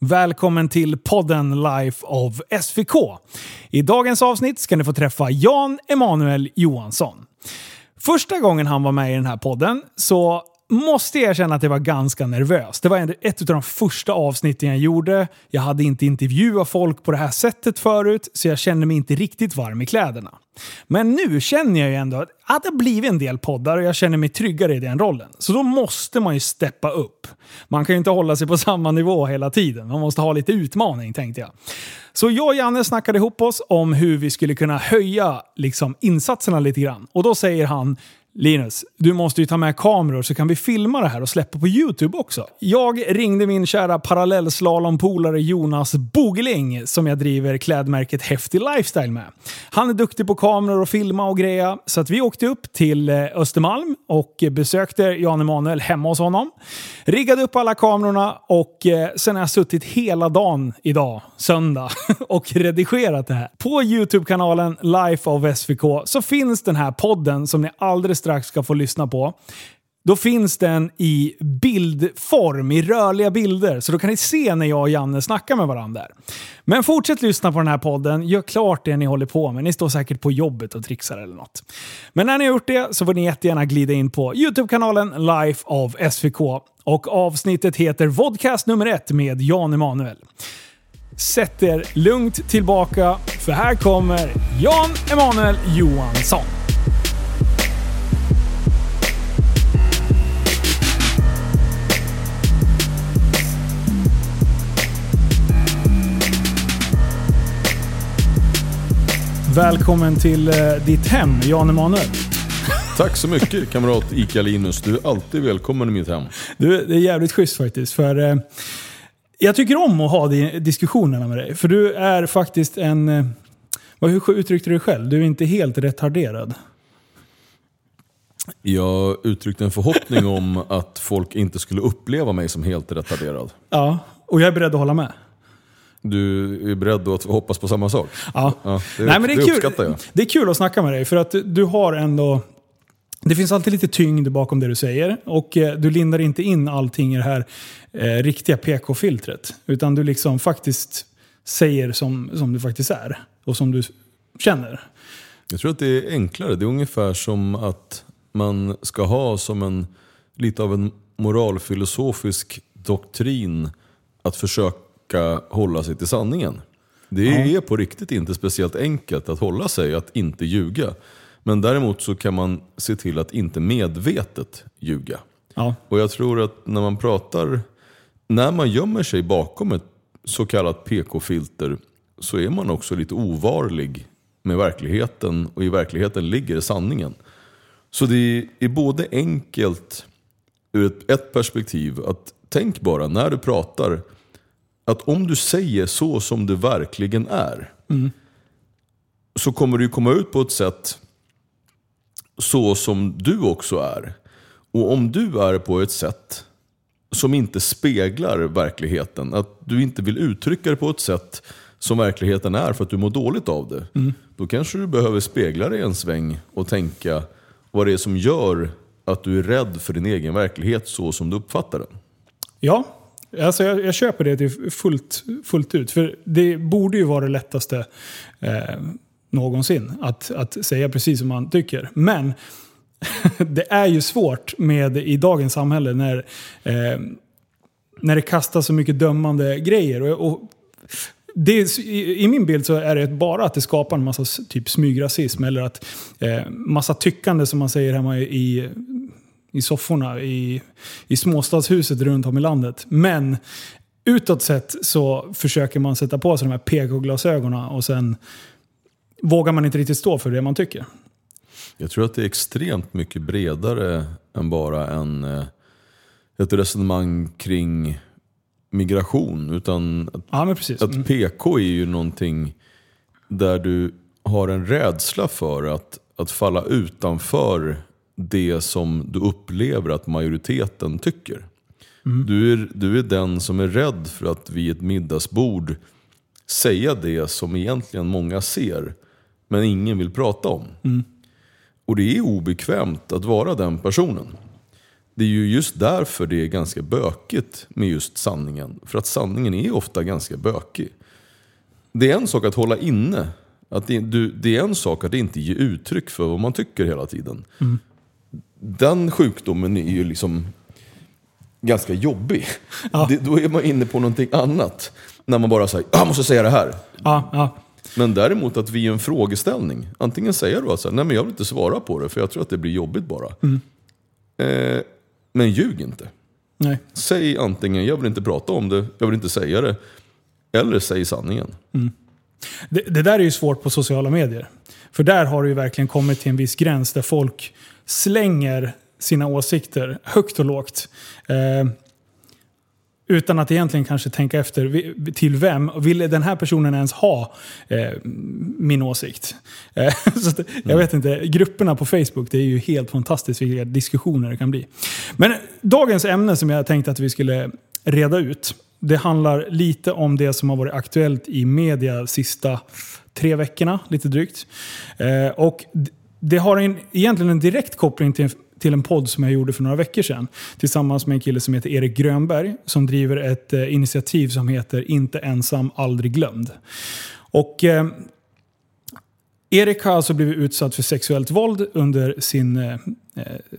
Välkommen till podden Life of SVK. I dagens avsnitt ska ni få träffa Jan Emanuel Johansson. Första gången han var med i den här podden så måste jag erkänna att jag var ganska nervös. Det var ett av de första avsnitten jag gjorde. Jag hade inte intervjuat folk på det här sättet förut, så jag kände mig inte riktigt varm i kläderna. Men nu känner jag ju ändå att det har blivit en del poddar och jag känner mig tryggare i den rollen. Så då måste man ju steppa upp. Man kan ju inte hålla sig på samma nivå hela tiden. Man måste ha lite utmaning tänkte jag. Så jag och Janne snackade ihop oss om hur vi skulle kunna höja liksom, insatserna lite grann. Och då säger han Linus, du måste ju ta med kameror så kan vi filma det här och släppa på YouTube också. Jag ringde min kära parallellslalompolare Jonas Bogeling som jag driver klädmärket Häftig Lifestyle med. Han är duktig på kameror och filma och greja, så att vi åkte upp till eh, Östermalm och besökte Jan Emanuel hemma hos honom. Riggade upp alla kamerorna och eh, sen har jag suttit hela dagen idag, söndag, och redigerat det här. På YouTube-kanalen Life of SVK så finns den här podden som ni alldeles strax ska få lyssna på. Då finns den i bildform, i rörliga bilder. Så då kan ni se när jag och Janne snackar med varandra. Där. Men fortsätt lyssna på den här podden. Gör klart det ni håller på med. Ni står säkert på jobbet och trixar eller något. Men när ni har gjort det så får ni jättegärna glida in på YouTube-kanalen Life of SVK. Och avsnittet heter Vodcast nummer ett med Jan Emanuel. Sätt er lugnt tillbaka, för här kommer Jan Emanuel Johansson. Välkommen till eh, ditt hem, Jan Emanuel. Tack så mycket kamrat Ica Linus. Du är alltid välkommen i mitt hem. Du, det är jävligt schysst faktiskt. För, eh, jag tycker om att ha de diskussionerna med dig. För du är faktiskt en... Eh, hur uttryckte du dig själv? Du är inte helt retarderad. Jag uttryckte en förhoppning om att folk inte skulle uppleva mig som helt retarderad. Ja, och jag är beredd att hålla med. Du är beredd att hoppas på samma sak? Ja. ja det, Nej, men det, är det kul. uppskattar jag. Det är kul att snacka med dig för att du har ändå... Det finns alltid lite tyngd bakom det du säger och eh, du lindar inte in allting i det här eh, riktiga PK-filtret. Utan du liksom faktiskt säger som, som du faktiskt är och som du känner. Jag tror att det är enklare. Det är ungefär som att man ska ha som en lite av en moralfilosofisk doktrin att försöka försöka hålla sig till sanningen. Det är på riktigt inte speciellt enkelt att hålla sig att inte ljuga. Men däremot så kan man se till att inte medvetet ljuga. Ja. Och jag tror att när man pratar, när man gömmer sig bakom ett så kallat PK-filter så är man också lite ovarlig med verkligheten och i verkligheten ligger sanningen. Så det är både enkelt ur ett, ett perspektiv att tänk bara när du pratar att om du säger så som det verkligen är mm. så kommer du komma ut på ett sätt så som du också är. Och om du är på ett sätt som inte speglar verkligheten, att du inte vill uttrycka det på ett sätt som verkligheten är för att du mår dåligt av det. Mm. Då kanske du behöver spegla dig en sväng och tänka vad det är som gör att du är rädd för din egen verklighet så som du uppfattar den. Ja, Alltså jag, jag köper det till fullt, fullt ut. För det borde ju vara det lättaste eh, någonsin. Att, att säga precis som man tycker. Men det är ju svårt med i dagens samhälle när, eh, när det kastas så mycket dömande grejer. Och, och det, i, I min bild så är det bara att det skapar en massa typ smygrasism eller att eh, massa tyckande som man säger hemma i i sofforna i, i småstadshuset runt om i landet. Men utåt sett så försöker man sätta på sig de här PK-glasögonen och sen vågar man inte riktigt stå för det man tycker. Jag tror att det är extremt mycket bredare än bara en, eh, ett resonemang kring migration. Utan att, ja, att mm. PK är ju någonting där du har en rädsla för att, att falla utanför det som du upplever att majoriteten tycker. Mm. Du, är, du är den som är rädd för att vid ett middagsbord säga det som egentligen många ser, men ingen vill prata om. Mm. Och det är obekvämt att vara den personen. det är ju just därför det är ganska bökigt med just sanningen. För att sanningen är ofta ganska bökig. Det är en sak att hålla inne. Att det, du, det är en sak att inte ge uttryck för vad man tycker hela tiden. Mm. Den sjukdomen är ju liksom ganska jobbig. Ja. Det, då är man inne på någonting annat. När man bara säger jag måste säga det här. Ja, ja. Men däremot att vi är en frågeställning. Antingen säger du att så här, nej men jag vill inte svara på det för jag tror att det blir jobbigt bara. Eh, men ljug inte. Nej. Säg antingen jag vill inte prata om det, jag vill inte säga det. Eller säg sanningen. Det, det där är ju svårt på sociala medier. För där har det ju verkligen kommit till en viss gräns där folk slänger sina åsikter högt och lågt. Eh, utan att egentligen kanske tänka efter till vem. Vill den här personen ens ha eh, min åsikt? Eh, så att, jag vet inte, grupperna på Facebook, det är ju helt fantastiskt vilka diskussioner det kan bli. Men dagens ämne som jag tänkte att vi skulle reda ut, det handlar lite om det som har varit aktuellt i media sista tre veckorna, lite drygt. Eh, och det har en, egentligen en direkt koppling till, till en podd som jag gjorde för några veckor sedan. Tillsammans med en kille som heter Erik Grönberg som driver ett eh, initiativ som heter Inte ensam, aldrig glömd. Och eh, Erik har alltså blivit utsatt för sexuellt våld under sin, eh, eh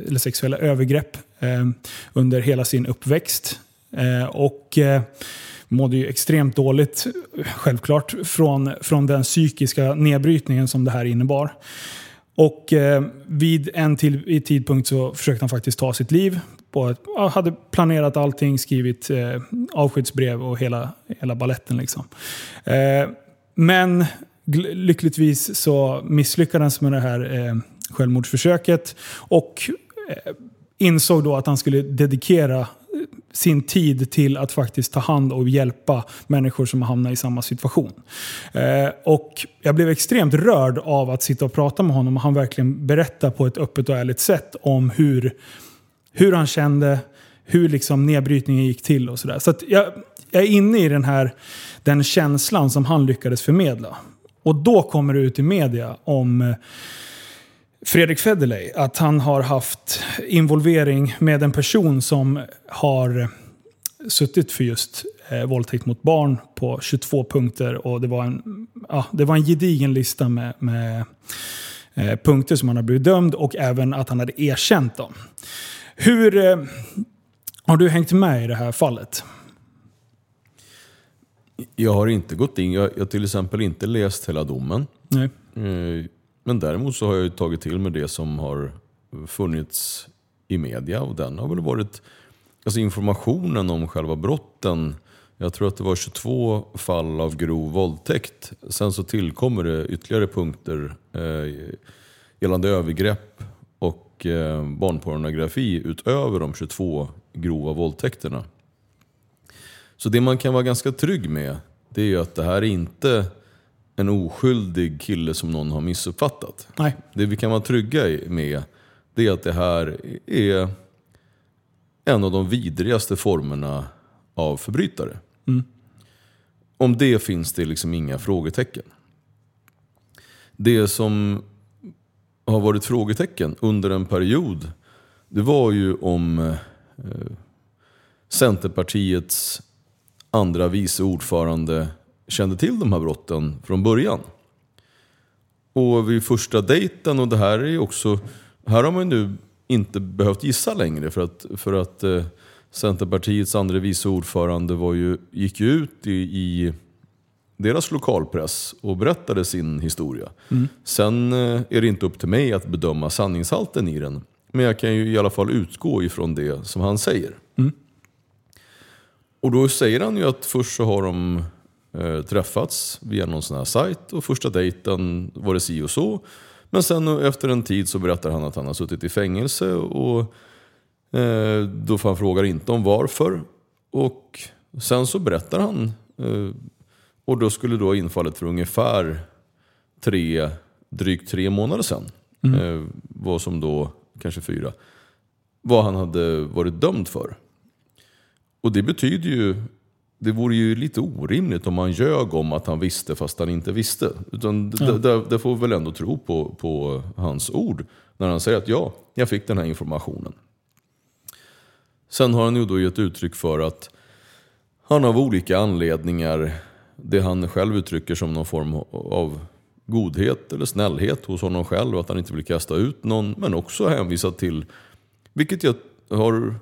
eller sexuella övergrepp eh, under hela sin uppväxt. Eh, och eh, mådde ju extremt dåligt, självklart, från, från den psykiska nedbrytningen som det här innebar. Och eh, vid en till, i tidpunkt så försökte han faktiskt ta sitt liv. På ja, hade planerat allting, skrivit eh, avskedsbrev och hela, hela balletten. Liksom. Eh, men lyckligtvis så misslyckades med det här eh, självmordsförsöket. Och eh, insåg då att han skulle dedikera sin tid till att faktiskt ta hand och hjälpa människor som hamnar hamnat i samma situation. Eh, och jag blev extremt rörd av att sitta och prata med honom och han verkligen berättar på ett öppet och ärligt sätt om hur, hur han kände, hur liksom nedbrytningen gick till och sådär. Så att jag, jag är inne i den här den känslan som han lyckades förmedla. Och då kommer det ut i media om eh, Fredrik Federley, att han har haft involvering med en person som har suttit för just eh, våldtäkt mot barn på 22 punkter. Och det var en, ja, det var en gedigen lista med, med eh, punkter som han har blivit dömd och även att han hade erkänt dem. Hur eh, har du hängt med i det här fallet? Jag har inte gått in, jag har till exempel inte läst hela domen. Nej. Men däremot så har jag ju tagit till mig det som har funnits i media och den har väl varit, alltså informationen om själva brotten, jag tror att det var 22 fall av grov våldtäkt. Sen så tillkommer det ytterligare punkter eh, gällande övergrepp och eh, barnpornografi utöver de 22 grova våldtäkterna. Så det man kan vara ganska trygg med, det är ju att det här är inte en oskyldig kille som någon har missuppfattat. Nej. Det vi kan vara trygga med, det är att det här är en av de vidrigaste formerna av förbrytare. Om det finns det liksom inga frågetecken. Det som har varit frågetecken under en period, det var ju om eh, Centerpartiets andra vice ordförande kände till de här brotten från början. Och vid första dejten, och det här är ju också, här har man nu inte behövt gissa längre för att, för att eh, Centerpartiets andra vice ordförande var ju, gick ju ut i, i deras lokalpress och berättade sin historia. Sen eh, är det inte upp till mig att bedöma sanningshalten i den. Men jag kan ju i alla fall utgå ifrån det som han säger. Och då säger han ju att först så har de eh, träffats via någon sån här sajt och första dejten var det si och så. Men sen efter en tid så berättar han att han har suttit i fängelse och eh, då får han frågar inte om varför. Och sen så berättar han eh, och då skulle då infallet för ungefär tre, drygt tre månader sedan, eh, vad som då, kanske fyra, vad han hade varit dömd för. Och det betyder ju, det vore ju lite orimligt om man ljög om att han visste fast han inte visste. Utan det, det får vi väl ändå tro på, på hans ord. När han säger att ja, jag fick den här informationen. Sen har han ju då gett uttryck för att han av olika anledningar, det han själv uttrycker som någon form av godhet eller snällhet hos honom själv, att han inte vill kasta ut någon, men också hänvisat till, vilket jag har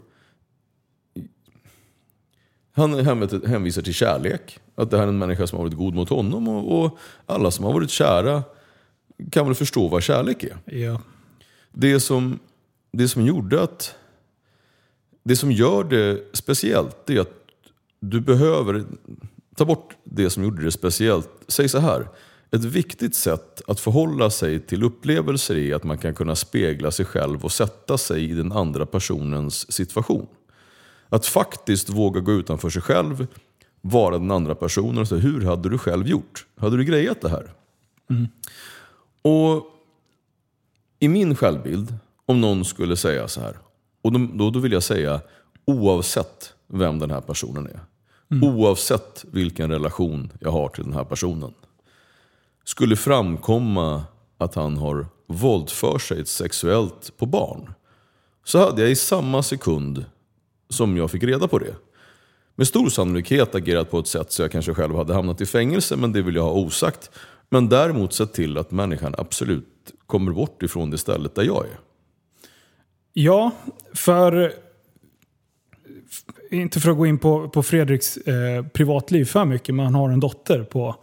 han hänvisar till kärlek. Att det här är en människa som har varit god mot honom och, och alla som har varit kära kan väl förstå vad kärlek är. Ja. Det som, det som gjorde att... Det som gör det speciellt är att du behöver ta bort det som gjorde det speciellt. Säg så här. Ett viktigt sätt att förhålla sig till upplevelser är att man kan kunna spegla sig själv och sätta sig i den andra personens situation. Att faktiskt våga gå utanför sig själv, vara den andra personen och säga hur hade du själv gjort? Hade du grejat det här? Mm. Och i min självbild, om någon skulle säga så här, och då, då vill jag säga oavsett vem den här personen är. Mm. Oavsett vilken relation jag har till den här personen. Skulle framkomma att han har våldför sig sexuellt på barn. Så hade jag i samma sekund som jag fick reda på det. Med stor sannolikhet agerat på ett sätt så jag kanske själv hade hamnat i fängelse, men det vill jag ha osagt. Men däremot sett till att människan absolut kommer bort ifrån det stället där jag är. Ja, för... Inte för att gå in på, på Fredriks eh, privatliv för mycket, men han har en dotter på,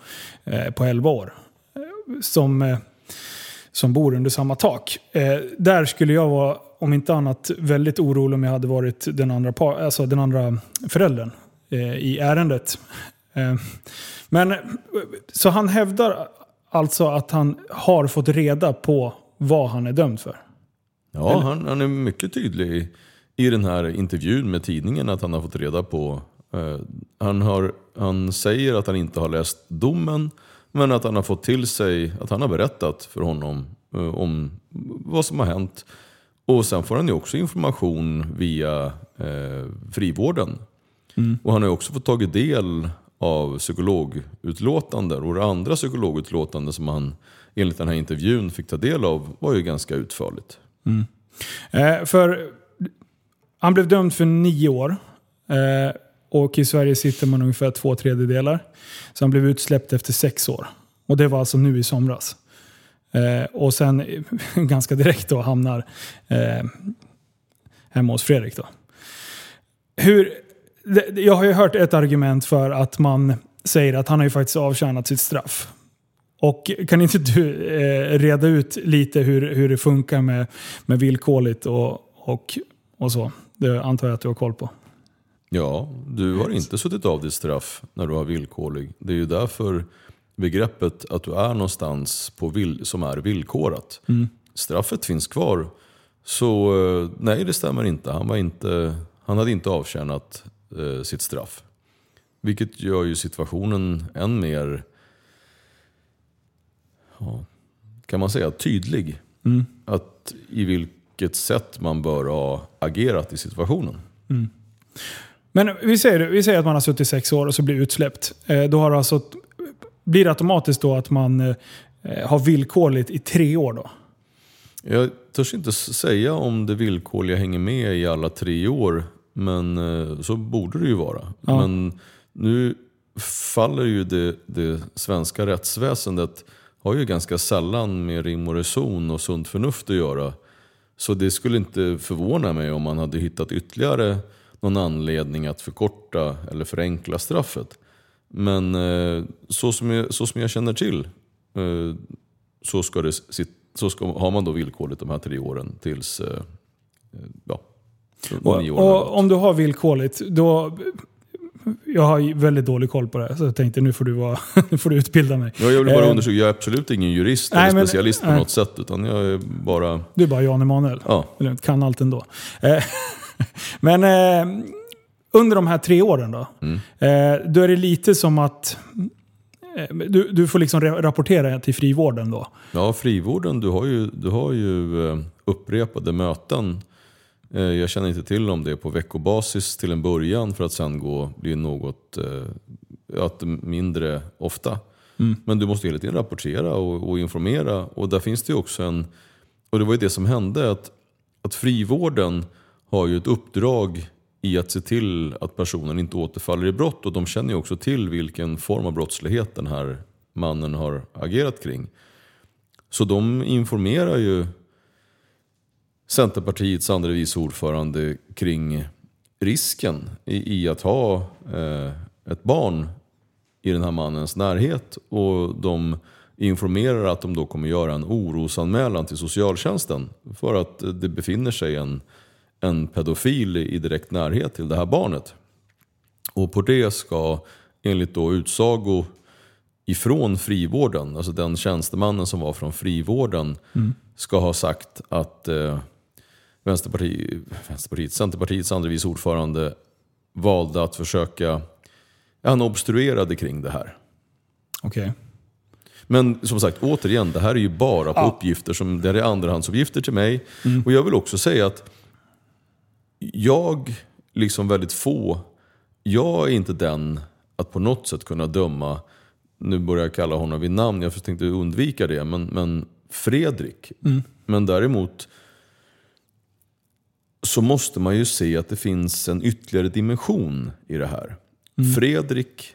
eh, på 11 år. Eh, som, eh, som bor under samma tak. Eh, där skulle jag vara om inte annat väldigt orolig om jag hade varit den andra, alltså den andra föräldern eh, i ärendet. Eh, men Så han hävdar alltså att han har fått reda på vad han är dömd för? Ja, han, han, är mycket tydlig i den här intervjun med tidningen att han har fått reda på eh, han, har, han säger att han inte har läst domen men att han har fått till sig att han har berättat för honom eh, om vad som har hänt och sen får han ju också information via eh, frivården. Mm. Och han har ju också fått tagit del av psykologutlåtanden. Och det andra psykologutlåtande som han enligt den här intervjun fick ta del av var ju ganska utförligt. Mm. Eh, för han blev dömd för nio år. Eh, och i Sverige sitter man ungefär två tredjedelar. Så han blev utsläppt efter sex år. Och det var alltså nu i somras. Eh, och sen ganska direkt då hamnar eh, hemma hos Fredrik. Då. Hur, jag har ju hört ett argument för att man säger att han har ju faktiskt avtjänat sitt straff. Och kan inte du eh, reda ut lite hur, hur det funkar med, med villkorligt och, och, och så? Det antar jag att du har koll på. Ja, du har inte suttit av ditt straff när du har villkorlig. Det är ju därför begreppet att du är någonstans på vill, som är villkorat. Mm. Straffet finns kvar. Så eh, nej, det stämmer inte. Han, var inte, han hade inte avtjänat eh, sitt straff. Vilket gör ju situationen än mer, ja, kan man säga, tydlig. Mm. Att i vilket sätt man bör ha agerat i situationen. Mm. Men vi säger, vi säger att man har suttit sex år och så blir utsläppt. Eh, då har alltså blir det automatiskt då att man eh, har villkorligt i tre år då? Jag törs inte säga om det villkorliga hänger med i alla tre år, men eh, så borde det ju vara. Ja. Men nu faller ju det, det svenska rättsväsendet har ju ganska sällan med rim och reson och sunt förnuft att göra. Så det skulle inte förvåna mig om man hade hittat ytterligare någon anledning att förkorta eller förenkla straffet. Men eh, så som, jag, så som jag känner till eh, så, ska det, så ska, har man då villkorligt de här tre åren tills eh, ja, och, och om du har villkorligt, då jag har väldigt dålig koll på det, så jag tänkte nu får du, vara, nu får du utbilda mig. Ja, jag vill bara undersöka, jag är absolut ingen jurist nej, eller men, specialist på nej. något sätt. Utan jag är bara... Du är bara Jan Emanuel. Ja. Kan allt ändå. men under de här tre åren då, mm. eh, då är det lite som att eh, du, du får liksom rapportera till frivården då? Ja, frivården, du har ju, du har ju eh, upprepade möten. Eh, jag känner inte till om det är på veckobasis till en början för att sen gå bli något att mindre ofta. Mm. Men du måste hela tiden rapportera och, och, informera. Och där finns det också en... Och det var ju det som hände, att, att frivården har ju ett uppdrag i att se till att personen inte återfaller i brott. Och de känner ju också till vilken form av brottslighet den här mannen har agerat kring. Så de informerar ju Centerpartiets andre vice ordförande kring risken i, i att ha eh, ett barn i den här mannens närhet. Och de informerar att de då kommer göra en orosanmälan till socialtjänsten för att det befinner sig en, en pedofil i direkt närhet till det här barnet. Och på det ska enligt då utsago ifrån frivården, alltså den tjänstemannen som var från frivården, ska ha sagt att eh, Vänsterpartiet, Vänsterpartiet, Centerpartiets andre vice ordförande valde att försöka, han obstruerade kring det här. Okej. Men som sagt, återigen, det här är ju bara på Ja. uppgifter som det här är andrahandsuppgifter till mig. Och jag vill också säga att jag, liksom väldigt få, jag är inte den att på något sätt kunna döma, nu börjar jag kalla honom vid namn, jag tänkte undvika det, men, men Fredrik. Men däremot så måste man ju se att det finns en ytterligare dimension i det här. Fredrik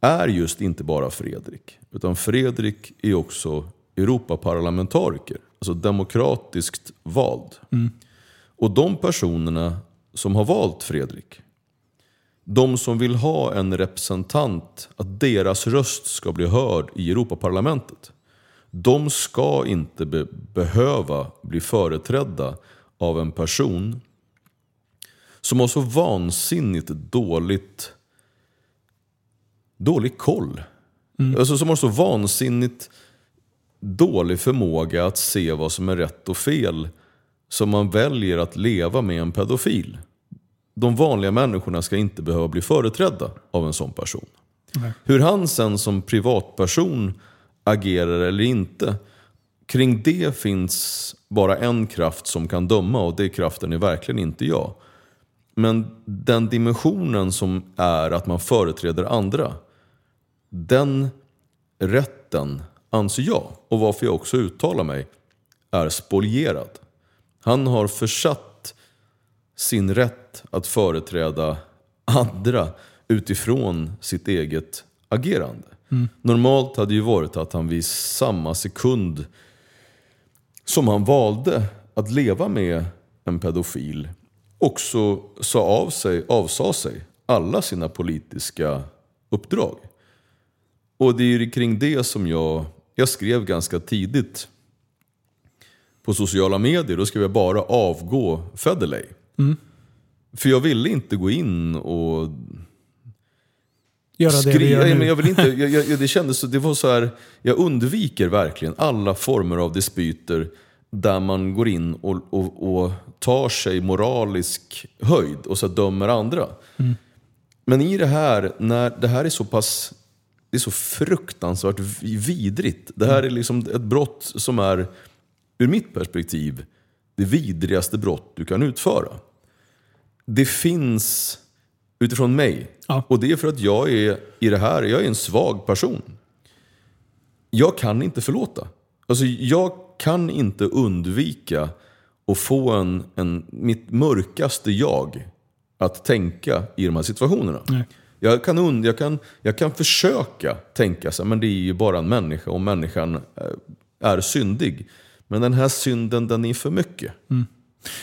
är just inte bara Fredrik. Utan Fredrik är också Europaparlamentariker. Alltså demokratiskt vald. Och de personerna som har valt Fredrik. De som vill ha en representant, att deras röst ska bli hörd i Europaparlamentet. De ska inte be- behöva bli företrädda av en person som har så vansinnigt dåligt dålig koll. Alltså som har så vansinnigt dålig förmåga att se vad som är rätt och fel som man väljer att leva med en pedofil. De vanliga människorna ska inte behöva bli företrädda av en sån person. Hur han sen som privatperson agerar eller inte, kring det finns bara en kraft som kan döma och det kraften är verkligen inte jag. Men den dimensionen som är att man företräder andra, den rätten anser jag, och varför jag också uttalar mig, är spolierad. Han har försatt sin rätt att företräda andra utifrån sitt eget agerande. Normalt hade ju varit att han vid samma sekund som han valde att leva med en pedofil också sa av sig, avsa sig alla sina politiska uppdrag. Och det är kring det som jag, jag skrev ganska tidigt på sociala medier. Då skrev jag bara avgå Federley. För jag ville inte gå in och Göra det vi skriva. gör Ja, nu. men jag vill inte, jag, jag, det kändes så, det var så här, jag undviker verkligen alla former av dispyter där man går in och, och, och tar sig moralisk höjd och så dömer andra. Men i det här, när det här är så pass det är så fruktansvärt vidrigt. Det här är liksom ett brott som är, ur mitt perspektiv, det vidrigaste brott du kan utföra. Det finns, utifrån mig, Ja. och det är för att jag är i det här, jag är en svag person. Jag kan inte förlåta. Alltså jag kan inte undvika att få en, en, mitt mörkaste jag att tänka i de här situationerna. Nej. Jag kan, und, jag, kan, jag kan försöka tänka så men det är ju bara en människa och människan eh, är syndig. Men den här synden, den är för mycket.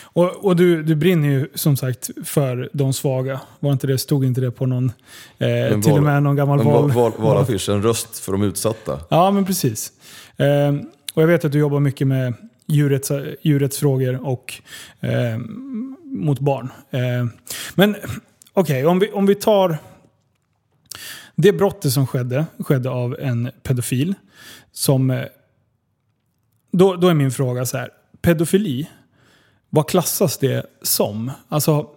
Och, och du, du brinner ju som sagt för de svaga. Var inte det, stod inte det på någon, eh, till och med någon gammal En val... val, val, valaffisch, en röst för de utsatta. Ja, men precis. Eh, och jag vet att du jobbar mycket med djurrätts, djurrättsfrågor och eh, mot barn. Eh, men okej, om, vi, om vi tar det brottet som skedde, skedde av en pedofil. Som, eh, då, då är min fråga så här. Pedofili, vad klassas det som? Alltså,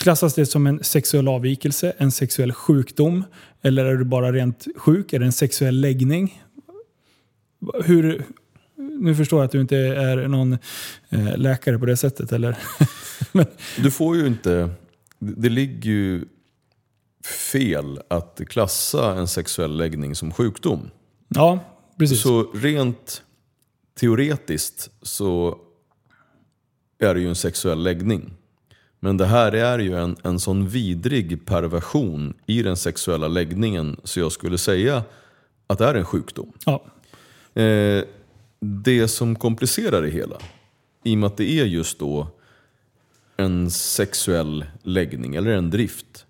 klassas det som en sexuell avvikelse, en sexuell sjukdom? Eller är du bara rent sjuk? Är det en sexuell läggning? Hur, nu förstår jag att du inte är någon eh, läkare på det sättet. Eller? Du får ju inte... Det ligger ju fel att klassa en sexuell läggning som sjukdom. ja, precis. Så rent teoretiskt så är det ju en sexuell läggning. Men det här är ju en, en sån vidrig perversion i den sexuella läggningen så jag skulle säga att det är en sjukdom. Ja. Eh, det som komplicerar det hela, i och med att det är just då en sexuell läggning eller en drift,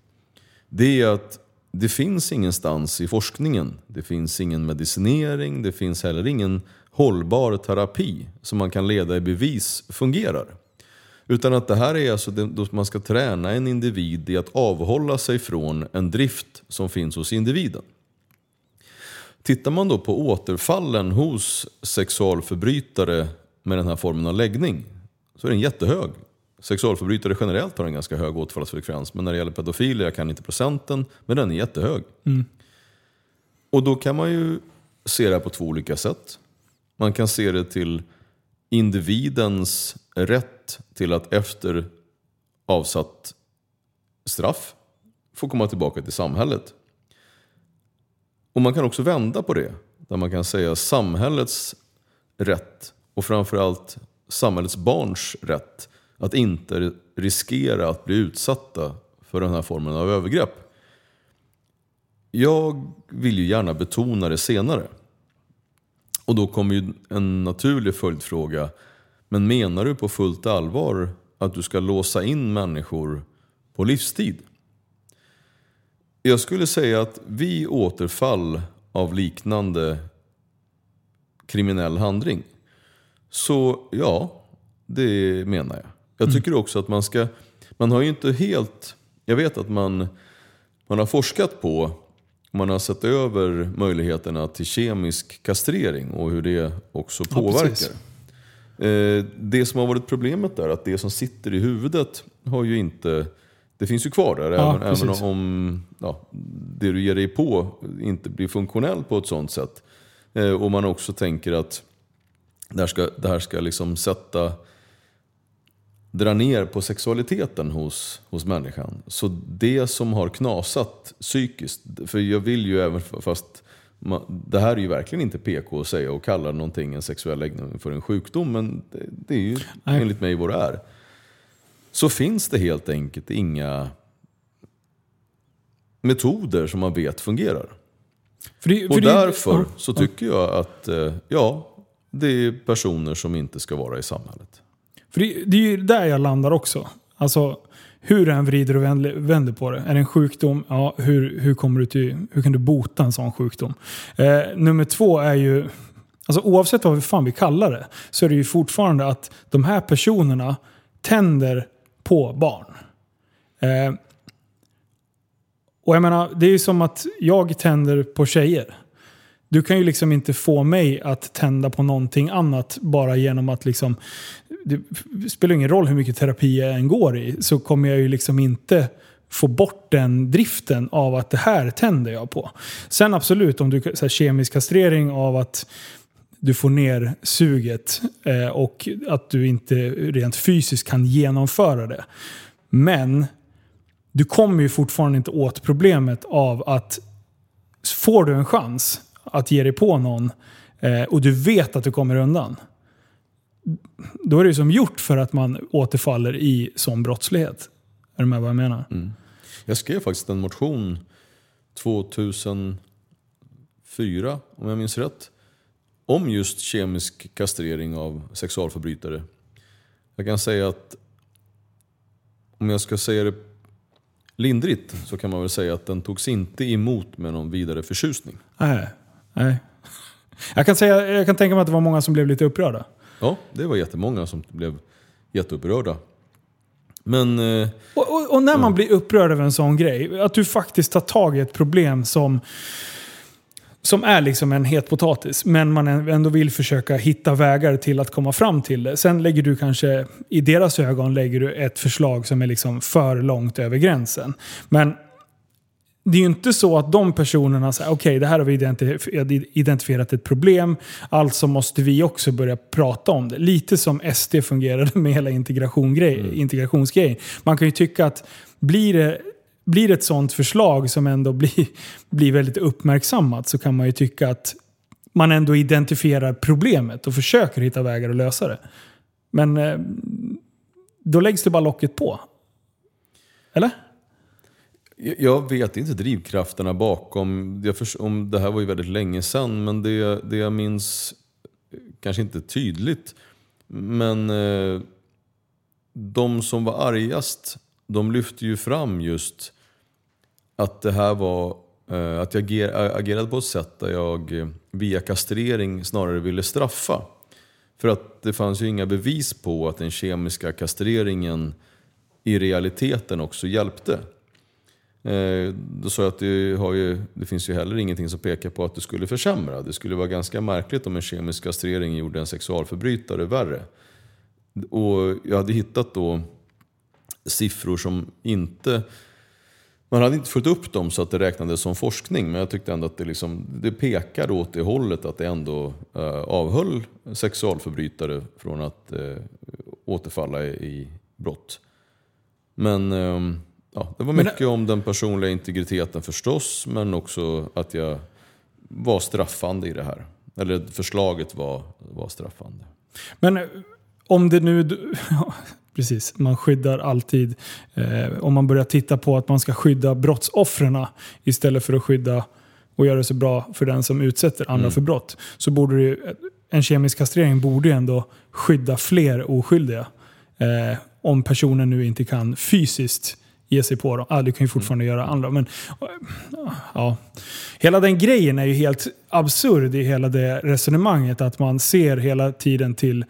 det är att det finns ingenstans i forskningen, det finns ingen medicinering, det finns heller ingen hållbar terapi som man kan leda i bevis fungerar. Utan att det här är alltså då man ska träna en individ i att avhålla sig från en drift som finns hos individen. Tittar man då på återfallen hos sexualförbrytare med den här formen av läggning så är den jättehög. Sexualförbrytare generellt har en ganska hög återfallsfrekvens men när det gäller pedofiler, jag kan inte procenten, men den är jättehög. Mm. Och då kan man ju se det här på två olika sätt. Man kan se det till individens rätt till att efter avsatt straff få komma tillbaka till samhället. Och man kan också vända på det, där man kan säga samhällets rätt och framförallt samhällets barns rätt att inte riskera att bli utsatta för den här formen av övergrepp. Jag vill ju gärna betona det senare. Och då kommer ju en naturlig följdfråga. Men menar du på fullt allvar att du ska låsa in människor på livstid? Jag skulle säga att vid återfall av liknande kriminell handling, så ja, det menar jag. Jag tycker också att man ska, man har ju inte helt, jag vet att man, man har forskat på, man har sett över möjligheterna till kemisk kastrering och hur det också påverkar. Eh, det som har varit problemet där, att det som sitter i huvudet har ju inte det finns ju kvar där, Ja, även, även om ja, det du ger dig på inte blir funktionell på ett sånt sätt. Eh, och man också tänker att det här ska, det här ska liksom sätta, dra ner på sexualiteten hos, hos människan. Så det som har knasat psykiskt, för jag vill ju även fast man, det här är ju verkligen inte PK att säga och kalla någonting en sexuell läggning för en sjukdom, men det, det är ju Nej. enligt mig vad det är så finns det helt enkelt inga metoder som man vet fungerar. För det, Och för det- därför ja, så tycker jag att eh, ja, det är personer som inte ska vara i samhället. För det, det är ju där jag landar också. Alltså, hur du än vrider och vänder- på det. Är det en sjukdom? Ja, hur, hur, kommer du till, hur kan du bota en sån sjukdom? Eh, nummer två är ju, alltså oavsett vad vi fan vi kallar det, så är det ju fortfarande att de här personerna tänder på barn. Eh, och jag menar, det är ju som att jag tänder på tjejer. Du kan ju liksom inte få mig att tända på någonting annat bara genom att liksom... Det spelar ingen roll hur mycket terapi jag än går i så kommer jag ju liksom inte få bort den driften av att det här tänder jag på. Sen absolut, om du så här, kemisk kastrering av att du får ner suget eh, och att du inte rent fysiskt kan genomföra det. Men du kommer ju fortfarande inte åt problemet av att får du en chans att ge dig på någon eh, och du vet att du kommer undan. Då är det ju som gjort för att man återfaller i sån brottslighet. Är du med vad jag menar? Jag skrev faktiskt en motion 2004, om jag minns rätt, om just kemisk kastrering av sexualförbrytare. Jag kan säga att, om jag ska säga det lindrigt, så kan man väl säga att den togs inte emot med någon vidare förtjusning. Nej. Nej. Jag kan, säga, jag kan tänka mig att det var många som blev lite upprörda. Ja, det var jättemånga som blev jätteupprörda. Men eh, Och, och, och när man blir upprörd över en sån grej, att du faktiskt tar tag i ett problem som, som är liksom en het potatis, men man ändå vill försöka hitta vägar till att komma fram till det. Sen lägger du kanske, i deras ögon, lägger du ett förslag som är liksom för långt över gränsen. Men det är ju inte så att de personerna säger okej, det här har vi identif- identifierat ett problem, alltså måste vi också börja prata om det. Lite som SD fungerade med hela integration grej, integrationsgrejen. Man kan ju tycka att blir det, blir ett sånt förslag som ändå blir, blir väldigt uppmärksammat så kan man ju tycka att man ändå identifierar problemet och försöker hitta vägar att lösa det. Men eh, då läggs det bara locket på. Eller? Jag- vet inte drivkrafterna bakom. Jag förs- om, det här var ju väldigt länge sedan, men det, det jag minns, eh, kanske inte tydligt, men eh, de som var argast, de lyfte ju fram just att det här var eh, att jag ager, agerade på ett sätt där jag eh, via kastrering snarare ville straffa. För att det fanns ju inga bevis på att den kemiska kastreringen i realiteten också hjälpte. Eh, då sa jag att det, har ju, det finns ju heller ingenting som pekar på att det skulle försämra. Det skulle vara ganska märkligt om en kemisk kastrering gjorde en sexualförbrytare värre. Och jag hade hittat då siffror som inte... Man hade inte följt upp dem så att det räknades som forskning, men jag tyckte ändå att det, liksom, det pekade åt det hållet att det ändå eh, avhöll sexualförbrytare från att eh, återfalla i, i brott. Men Eh, ja, det var Men- mycket om den personliga integriteten förstås, men också att jag var straffande i det här. Eller förslaget var, var straffande. Men eh, om det nu... Ja, precis, man skyddar alltid. Eh, om man börjar titta på att man ska skydda brottsoffren istället för att skydda och göra det så bra för den som utsätter andra för brott. Så borde det, ju- en kemisk kastrering borde ju ändå skydda fler oskyldiga. Eh, om personen nu inte kan fysiskt ge sig på dem. Ah, du kan ju fortfarande göra andra. Men, eh, ja. Hela den grejen är ju helt absurd i hela det resonemanget. Att man ser hela tiden till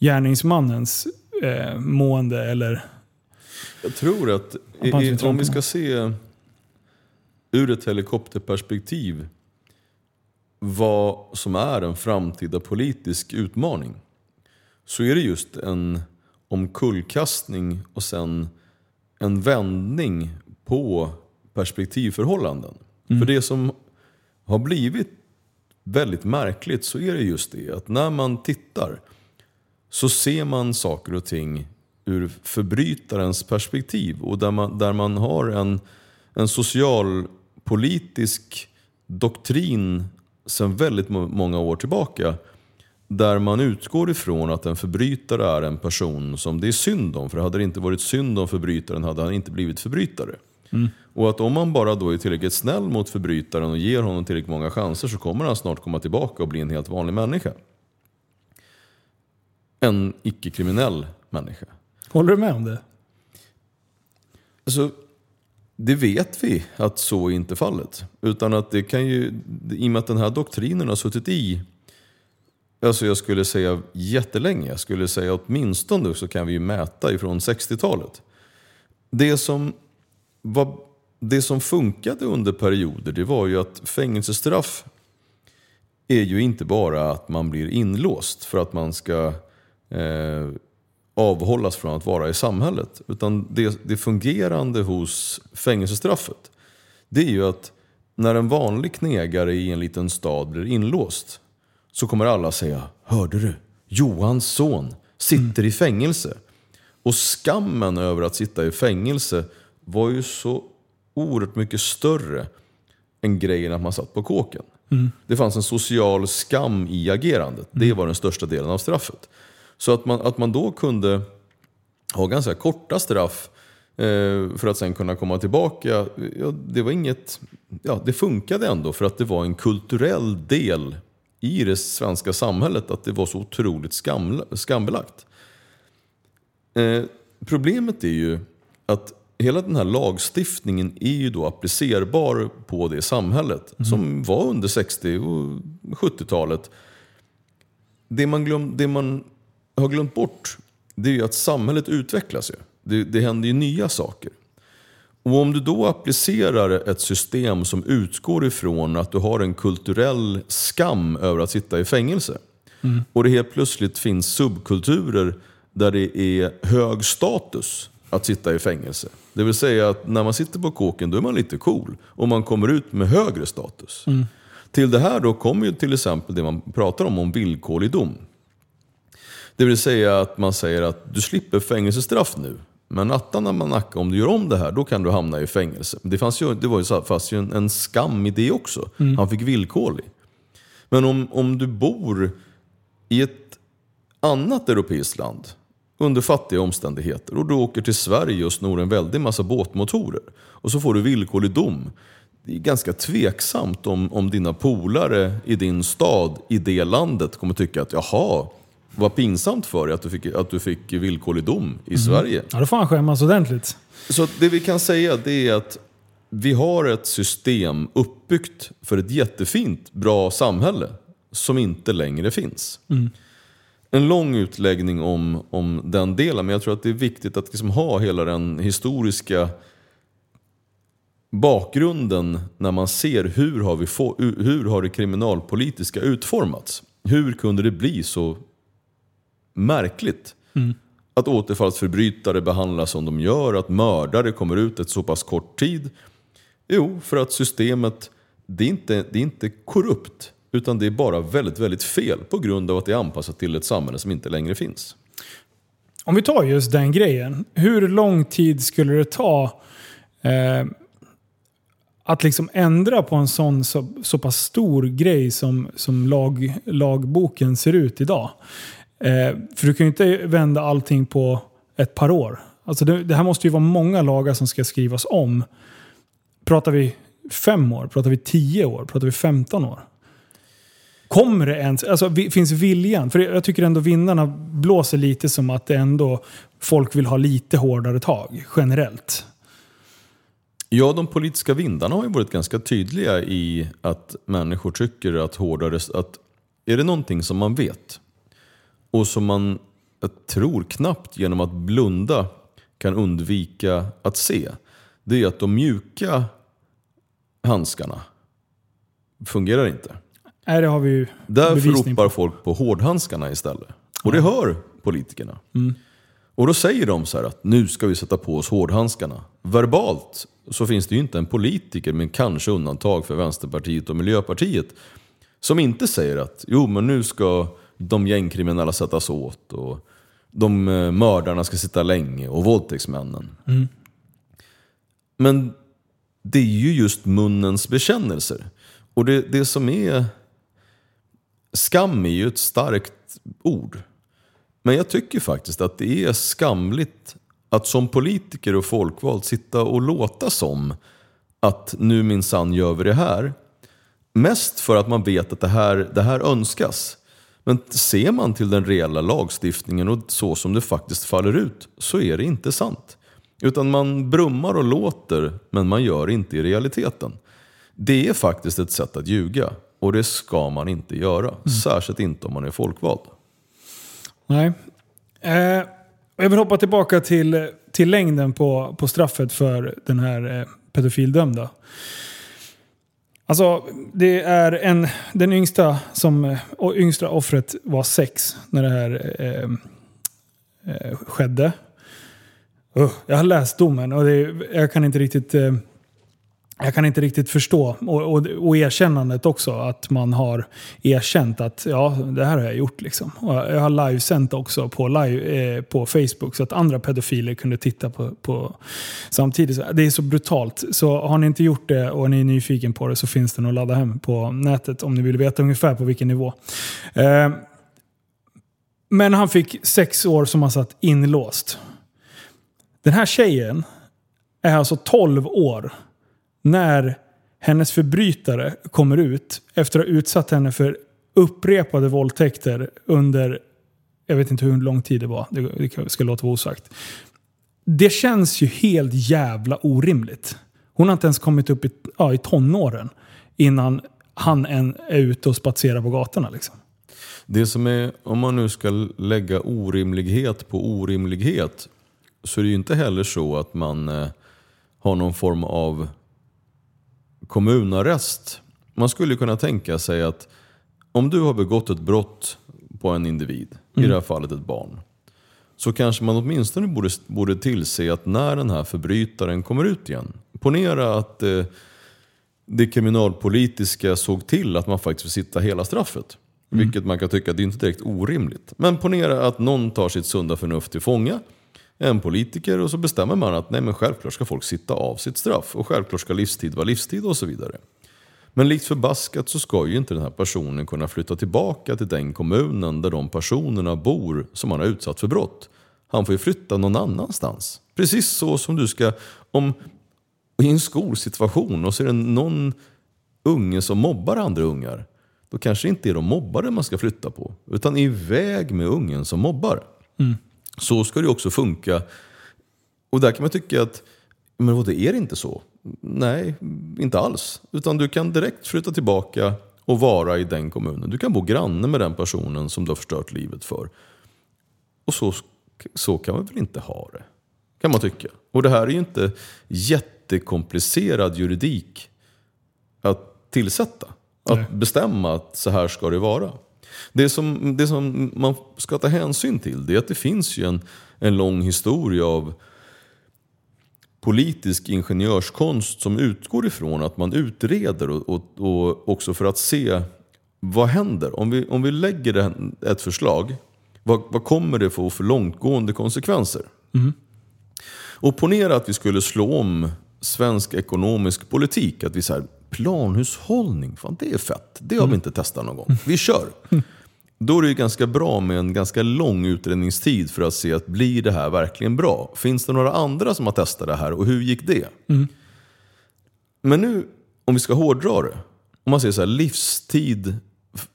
gärningsmannens eh, mående eller... Jag tror att i, i, om vi ska se ur ett helikopterperspektiv vad som är en framtida politisk utmaning så är det just en omkullkastning och sen en vändning på perspektivförhållanden. För det som har blivit väldigt märkligt så är det just det att när man tittar så ser man saker och ting ur förbrytarens perspektiv och där man, där man har en, en socialpolitisk doktrin sedan väldigt må- många år tillbaka där man utgår ifrån att en förbrytare är en person som det är synd om. För hade det inte varit synd om förbrytaren hade han inte blivit förbrytare. Och att om man bara då är tillräckligt snäll mot förbrytaren och ger honom tillräckligt många chanser så kommer han snart komma tillbaka och bli en helt vanlig människa. En icke-kriminell människa. Håller du med om det? Alltså, det vet vi att så är inte fallet. Utan att det kan ju, i och med att den här doktrinen har suttit i, alltså jag skulle säga jättelänge, jag skulle säga åtminstone så kan vi ju mäta ifrån 60-talet. Det som, var, det som funkade under perioder det var ju att fängelsestraff är ju inte bara att man blir inlåst för att man ska eh, avhållas från att vara i samhället. Utan det, det fungerande hos fängelsestraffet det är ju att när en vanlig knegare i en liten stad blir inlåst så kommer alla säga Hörde du? Johans son sitter i fängelse. Och skammen över att sitta i fängelse var ju så oerhört mycket större än grejen att man satt på kåken. Det fanns en social skam i agerandet. Det var den största delen av straffet. Så att man, att man då kunde ha ganska korta straff eh, för att sen kunna komma tillbaka. Ja, det var inget, ja, det funkade ändå för att det var en kulturell del i det svenska samhället att det var så otroligt skam, skambelagt. Eh, problemet är ju att hela den här lagstiftningen är ju då applicerbar på det samhället som var under 60 och 70-talet. Det man, glöm, det man har glömt bort det är ju att samhället utvecklas. Ju. Det, det händer ju nya saker. Och om du då applicerar ett system som utgår ifrån att du har en kulturell skam över att sitta i fängelse och det helt plötsligt finns subkulturer där det är hög status att sitta i fängelse. Det vill säga att när man sitter på kåken då är man lite cool och man kommer ut med högre status. Till det här då kommer ju till exempel det man pratar om, om villkorlig dom. Det vill säga att man säger att du slipper fängelsestraff nu. Men attan när man nackar, om du gör om det här, då kan du hamna i fängelse. Det, fanns ju, det var ju så, fast ju en, en skam i det också. Han fick villkorlig. Men om, om du bor i ett annat europeiskt land under fattiga omständigheter och du åker till Sverige och snor en väldig massa båtmotorer och så får du villkorlig dom. Det är ganska tveksamt om, om dina polare i din stad, i det landet, kommer tycka att jaha, vad pinsamt för dig att du fick, att du fick villkorlig dom i Sverige. Ja, då får han skämmas ordentligt. Så det vi kan säga det är att vi har ett system uppbyggt för ett jättefint, bra samhälle som inte längre finns. En lång utläggning om, om den delen, men jag tror att det är viktigt att liksom ha hela den historiska bakgrunden när man ser hur har, vi få, hur har det kriminalpolitiska utformats. Hur kunde det bli så märkligt? Att återfallsförbrytare behandlas som de gör, att mördare kommer ut ett så pass kort tid. Jo, för att systemet, det är inte, det är inte korrupt. Utan det är bara väldigt, väldigt fel på grund av att det är anpassat till ett samhälle som inte längre finns. Om vi tar just den grejen. Hur lång tid skulle det ta eh, att liksom ändra på en sån så, så pass stor grej som, som lag, lagboken ser ut idag? Eh, för du kan ju inte vända allting på ett par år. Alltså det, det här måste ju vara många lagar som ska skrivas om. Pratar vi fem år? Pratar vi tio år? Pratar vi 15 år? Kommer det ens, alltså finns viljan? För jag tycker ändå vinnarna blåser lite som att det ändå folk vill ha lite hårdare tag generellt. Ja, de politiska vindarna har ju varit ganska tydliga i att människor tycker att hårdare... Att är det någonting som man vet och som man jag tror knappt genom att blunda kan undvika att se. Det är att de mjuka handskarna fungerar inte. Nej, det har vi ju Därför bevisning på. ropar folk på hårdhandskarna istället. Och det hör politikerna. Och då säger de så här att nu ska vi sätta på oss hårdhandskarna. Verbalt så finns det ju inte en politiker, men kanske undantag för Vänsterpartiet och Miljöpartiet, som inte säger att jo men nu ska de gängkriminella sättas åt och de eh, mördarna ska sitta länge och våldtäktsmännen. Men det är ju just munnens bekännelser. Och det, det som är... Skam är ju ett starkt ord. Men jag tycker faktiskt att det är skamligt att som politiker och folkvald sitta och låta som att nu minsann gör vi det här. Mest för att man vet att det här, det här önskas. Men ser man till den reella lagstiftningen och så som det faktiskt faller ut så är det inte sant. Utan man brummar och låter men man gör inte i realiteten. Det är faktiskt ett sätt att ljuga och det ska man inte göra. Särskilt inte om man är folkvald. Nej. Eh, jag vill hoppa tillbaka till, till längden på, på straffet för den här eh, pedofildömda. Alltså, det är en, den yngsta, som, eh, och yngsta offret var sex när det här eh, eh, skedde. Uh, jag har läst domen och det, jag kan inte riktigt... Eh, jag kan inte riktigt förstå. Och, och, och erkännandet också. Att man har erkänt att ja, det här har jag gjort. Liksom. Och jag har livesänt också på, live, eh, på Facebook så att andra pedofiler kunde titta på, på samtidigt. Det är så brutalt. Så har ni inte gjort det och ni är nyfiken på det så finns den att ladda hem på nätet om ni vill veta ungefär på vilken nivå. Eh, men han fick sex år som han satt inlåst. Den här tjejen är alltså 12 år när hennes förbrytare kommer ut efter att ha utsatt henne för upprepade våldtäkter under, jag vet inte hur lång tid det var, det ska låta vara osagt. Det känns ju helt jävla orimligt. Hon har inte ens kommit upp i, ja, i tonåren innan han än är ute och spatserar på gatorna. Liksom. Det som är, om man nu ska lägga orimlighet på orimlighet, så är det ju inte heller så att man eh, har någon form av kommunarrest. Man skulle kunna tänka sig att om du har begått ett brott på en individ, i det här fallet ett barn, så kanske man åtminstone borde, borde tillse att när den här förbrytaren kommer ut igen, ponera att eh, det kriminalpolitiska såg till att man faktiskt får sitta hela straffet. Vilket man kan tycka det är inte direkt orimligt. Men ponera att någon tar sitt sunda förnuft till fånga, en politiker, och så bestämmer man att nej men självklart ska folk sitta av sitt straff och självklart ska livstid vara livstid och så vidare. Men likt förbaskat så ska ju inte den här personen kunna flytta tillbaka till den kommunen där de personerna bor som han har utsatt för brott. han får ju flytta någon annanstans. Precis så som du ska, om i en skolsituation och så är det någon unge som mobbar andra ungar. Då kanske det inte är de mobbade man ska flytta på, utan iväg med ungen som mobbar. Mm. Så ska det också funka. Och där kan man tycka att, men vadå, är det inte så? Nej, inte alls. Utan du kan direkt flytta tillbaka och vara i den kommunen. Du kan bo granne med den personen som du har förstört livet för. Och så, så kan man väl inte ha det? Kan man tycka. Och det här är ju inte jättekomplicerad juridik att tillsätta. Att Nej. bestämma att så här ska det vara. Det som, det som man ska ta hänsyn till det är att det finns ju en, en lång historia av politisk ingenjörskonst som utgår ifrån att man utreder och, och, och också för att se vad händer. Om vi, om vi lägger ett förslag, vad, vad kommer det få för långtgående konsekvenser? Och ponera att vi skulle slå om svensk ekonomisk politik. Att vi säger planhushållning, fan det är fett. Det har vi inte testat någon gång. Vi kör. Då är det ganska bra med en ganska lång utredningstid för att se att blir det här verkligen bra? Finns det några andra som har testat det här och hur gick det? Men nu, om vi ska hårdra det. Om man säger så här, livstid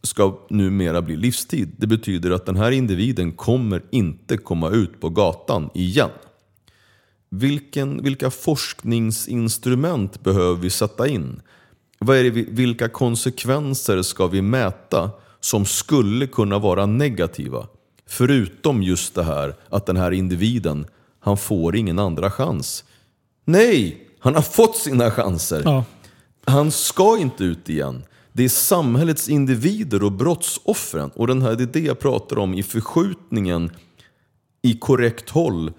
ska numera bli livstid. Det betyder att den här individen kommer inte komma ut på gatan igen. Vilken, vilka forskningsinstrument behöver vi sätta in? Vad är det, vi- vilka konsekvenser ska vi mäta som skulle kunna vara negativa? Förutom just det här att den här individen, han får ingen andra chans. Nej, han har fått sina chanser. Ja. Han ska inte ut igen. Det är samhällets individer och brottsoffren. Och den här, det är det jag pratar om i förskjutningen i korrekt håll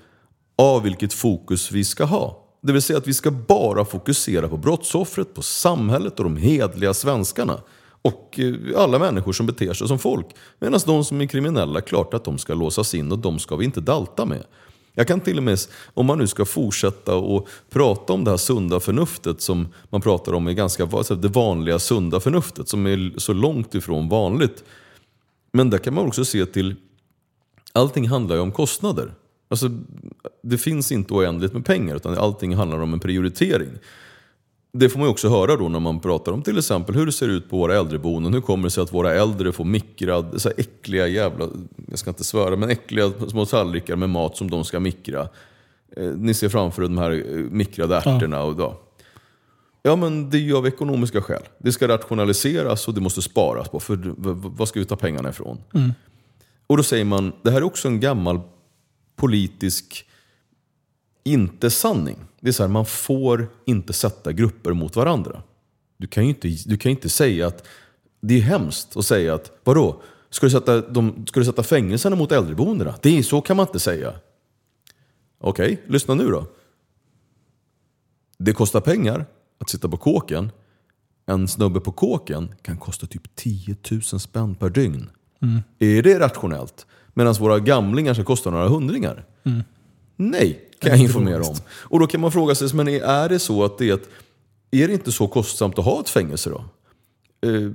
av vilket fokus vi ska ha. Det vill säga att vi ska bara fokusera på brottsoffret, på samhället och de hedliga svenskarna. Och eh, alla människor som beter sig som folk. Medan de som är kriminella, klart att de ska låsas in och de ska vi inte dalta med. Jag kan till och med, om man nu ska fortsätta och prata om det här sunda förnuftet som man pratar om är ganska, det vanliga sunda förnuftet som är så långt ifrån vanligt. Men där kan man också se till allting handlar ju om kostnader. Alltså, det finns inte oändligt med pengar utan allting handlar om en prioritering. Det får man ju också höra då när man pratar om till exempel hur det ser ut på våra äldreboenden. Hur kommer det sig att våra äldre får mikrad, så här äckliga jävla, jag ska inte svära, men äckliga små tallrikar med mat som de ska mikra. Eh, ni ser framför er de här eh, mikrade ärtorna. Och då. Ja men det är ju av ekonomiska skäl. Det ska rationaliseras och det måste sparas på. För vad ska vi ta pengarna ifrån? Och då säger man, det här är också en gammal politisk inte-sanning. Det är så här, man får inte sätta grupper mot varandra. Du kan ju inte, du kan inte säga att, det är hemskt att säga att, vadå? Ska du sätta, de, ska du sätta fängelserna mot äldreboendena? Det är, så kan man inte säga. Okej, lyssna nu då. Det kostar pengar att sitta på kåken. En snubbe på kåken kan kosta typ 10 000 spänn per dygn. Är det rationellt? Medan våra gamlingar ska kosta några hundringar? Nej, kan jag informera om. Och då kan man fråga sig, men är- det så att det är, är det inte så kostsamt att ha ett fängelse då? Eh,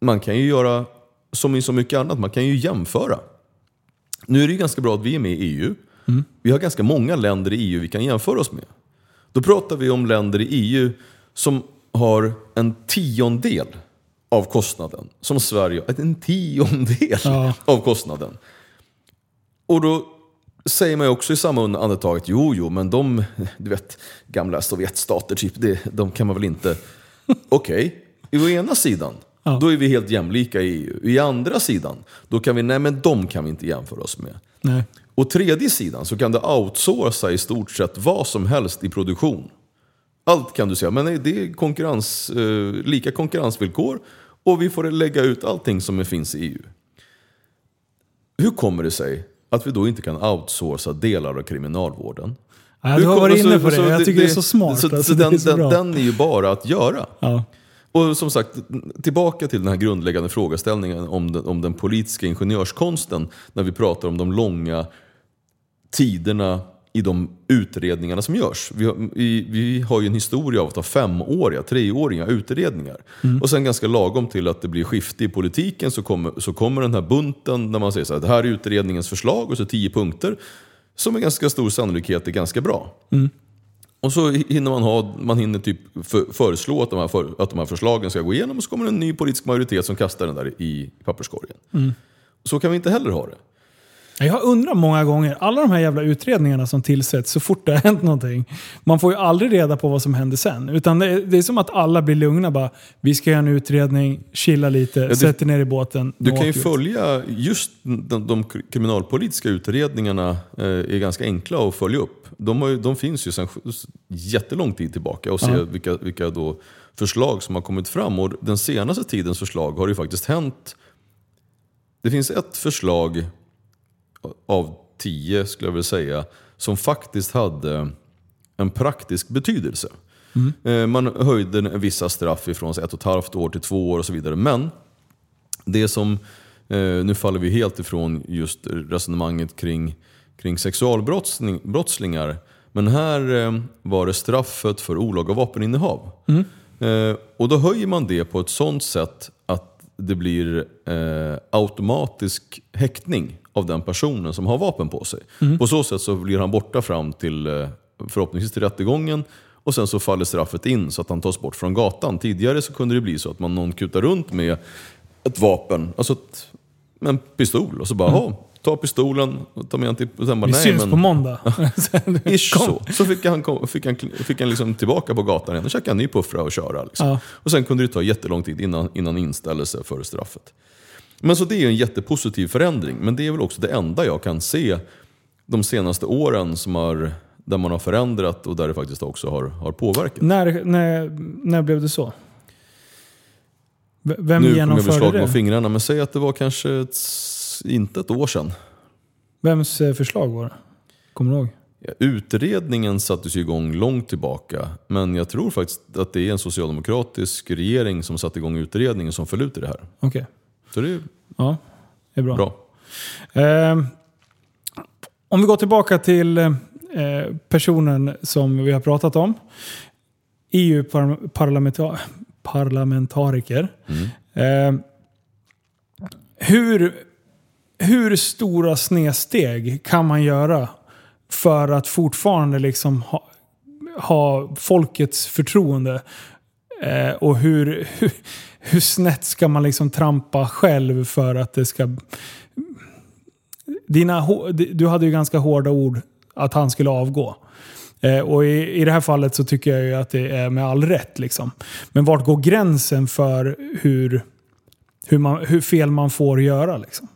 man kan ju göra som i så mycket annat, man kan ju jämföra. Nu är det ju ganska bra att vi är med i EU. Vi har ganska många länder i EU vi kan jämföra oss med. Då pratar vi om länder i EU som har en tiondel av kostnaden som Sverige. En tiondel Ja. av kostnaden. Och då säger man ju också i samma andetag att jo, jo, men de, du vet, gamla Sovjetstater, typ, det, de kan man väl inte... Okej, i ena sidan, Ja. då är vi helt jämlika i EU. I andra sidan, då kan vi, nej men de kan vi inte jämföra oss med. Nej. Och tredje sidan så kan du outsourca i stort sett vad som helst i produktion. Allt kan du säga, men det är konkurrens, eh, lika konkurrensvillkor och vi får lägga ut allting som finns i EU. Hur kommer det sig att vi då inte kan outsourca delar av kriminalvården? Ja, du har varit så- inne på det. så Jag tycker det, är så smart. Så, alltså, så det den, är så den, den är ju bara att göra. Ja. Och som sagt, tillbaka till den här grundläggande frågeställningen om den, om den politiska ingenjörskonsten när vi pratar om de långa tiderna i de utredningarna som görs. Vi har, vi, vi har ju en historia av att ha femåriga, treåriga utredningar. Och sen ganska lagom till att det blir skifte i politiken så kommer, så kommer den här bunten när man säger så här, det här är utredningens förslag och så tio punkter. som med ganska stor sannolikhet är ganska bra. Och så hinner man, ha, man hinner typ för, föreslå att de, här för, att de här förslagen ska gå igenom och så kommer en ny politisk majoritet som kastar den där i papperskorgen. Så kan vi inte heller ha det. Jag undrar många gånger, alla de här jävla utredningarna som tillsätts så fort det har hänt någonting. Man får ju aldrig reda på vad som händer sen. Utan det är, det är som att alla blir lugna bara. Vi ska göra en utredning, chilla lite, det- sätter ner i båten. Du kan ju vi. följa just de, de kriminalpolitiska utredningarna eh, är ganska enkla att följa upp. De, har de finns ju sedan jättelång tid tillbaka och se Ja. vilka, vilka då förslag som har kommit fram. Och den senaste tidens förslag har ju faktiskt hänt. Det finns ett förslag av tio skulle jag vilja säga som faktiskt hade en praktisk betydelse. Eh, Man höjde vissa straff ifrån ett och ett halvt år till två år och så vidare. Men det som, eh, nu faller vi helt ifrån just resonemanget kring, kring sexualbrottslingar. Men här eh, var det straffet för olaga vapeninnehav. Eh, och då höjer man det på ett sånt sätt att det blir eh, automatisk häktning av den personen som har vapen på sig. På så sätt så blir han borta fram till eh, förhoppningsvis till rättegången och sen så faller straffet in så att han tas bort från gatan. Tidigare så kunde det bli så att man någon kutar runt med ett vapen, alltså ett, en pistol och så bara mm. Ta pistolen och ta med den till... Och sen bara, Vi nej, syns men, på måndag. Ish så. Så fick han, kom- fick han, fick han liksom tillbaka på gatan igen och käka en ny puffra och köra. Liksom. Ja. Och sen kunde det ta jättelång tid innan, innan inställelse för straffet. Men så det är en jättepositiv förändring. Men det är väl också det enda jag kan se de senaste åren som har, där man har förändrat och där det faktiskt också har, har påverkat. när, när, när blev det så? Vem nu kommer jag väl genomförde slag på det? fingrarna, men säg att det var kanske ett, inte ett år sedan. Vems eh, förslag var det? Kommer du ihåg? Ja, Utredningen sattes ju igång långt tillbaka, men jag tror faktiskt att det är en socialdemokratisk regering som satte igång utredningen som föll ut i det här. Okej. Så det är Ja, det är bra. bra. Eh, om vi går tillbaka till eh, personen som vi har pratat om. EU-parlamentariker. Eh, hur, hur stora snedsteg kan man göra för att fortfarande liksom ha, ha folkets förtroende? Eh, och hur, hur, hur snett ska man liksom trampa själv för att det ska dina, du hade ju ganska hårda ord att han skulle avgå. Eh, och i, i det här fallet så tycker jag ju att det är med all rätt. Liksom. Men vart går gränsen för hur, hur, man, hur fel man får göra? Liksom?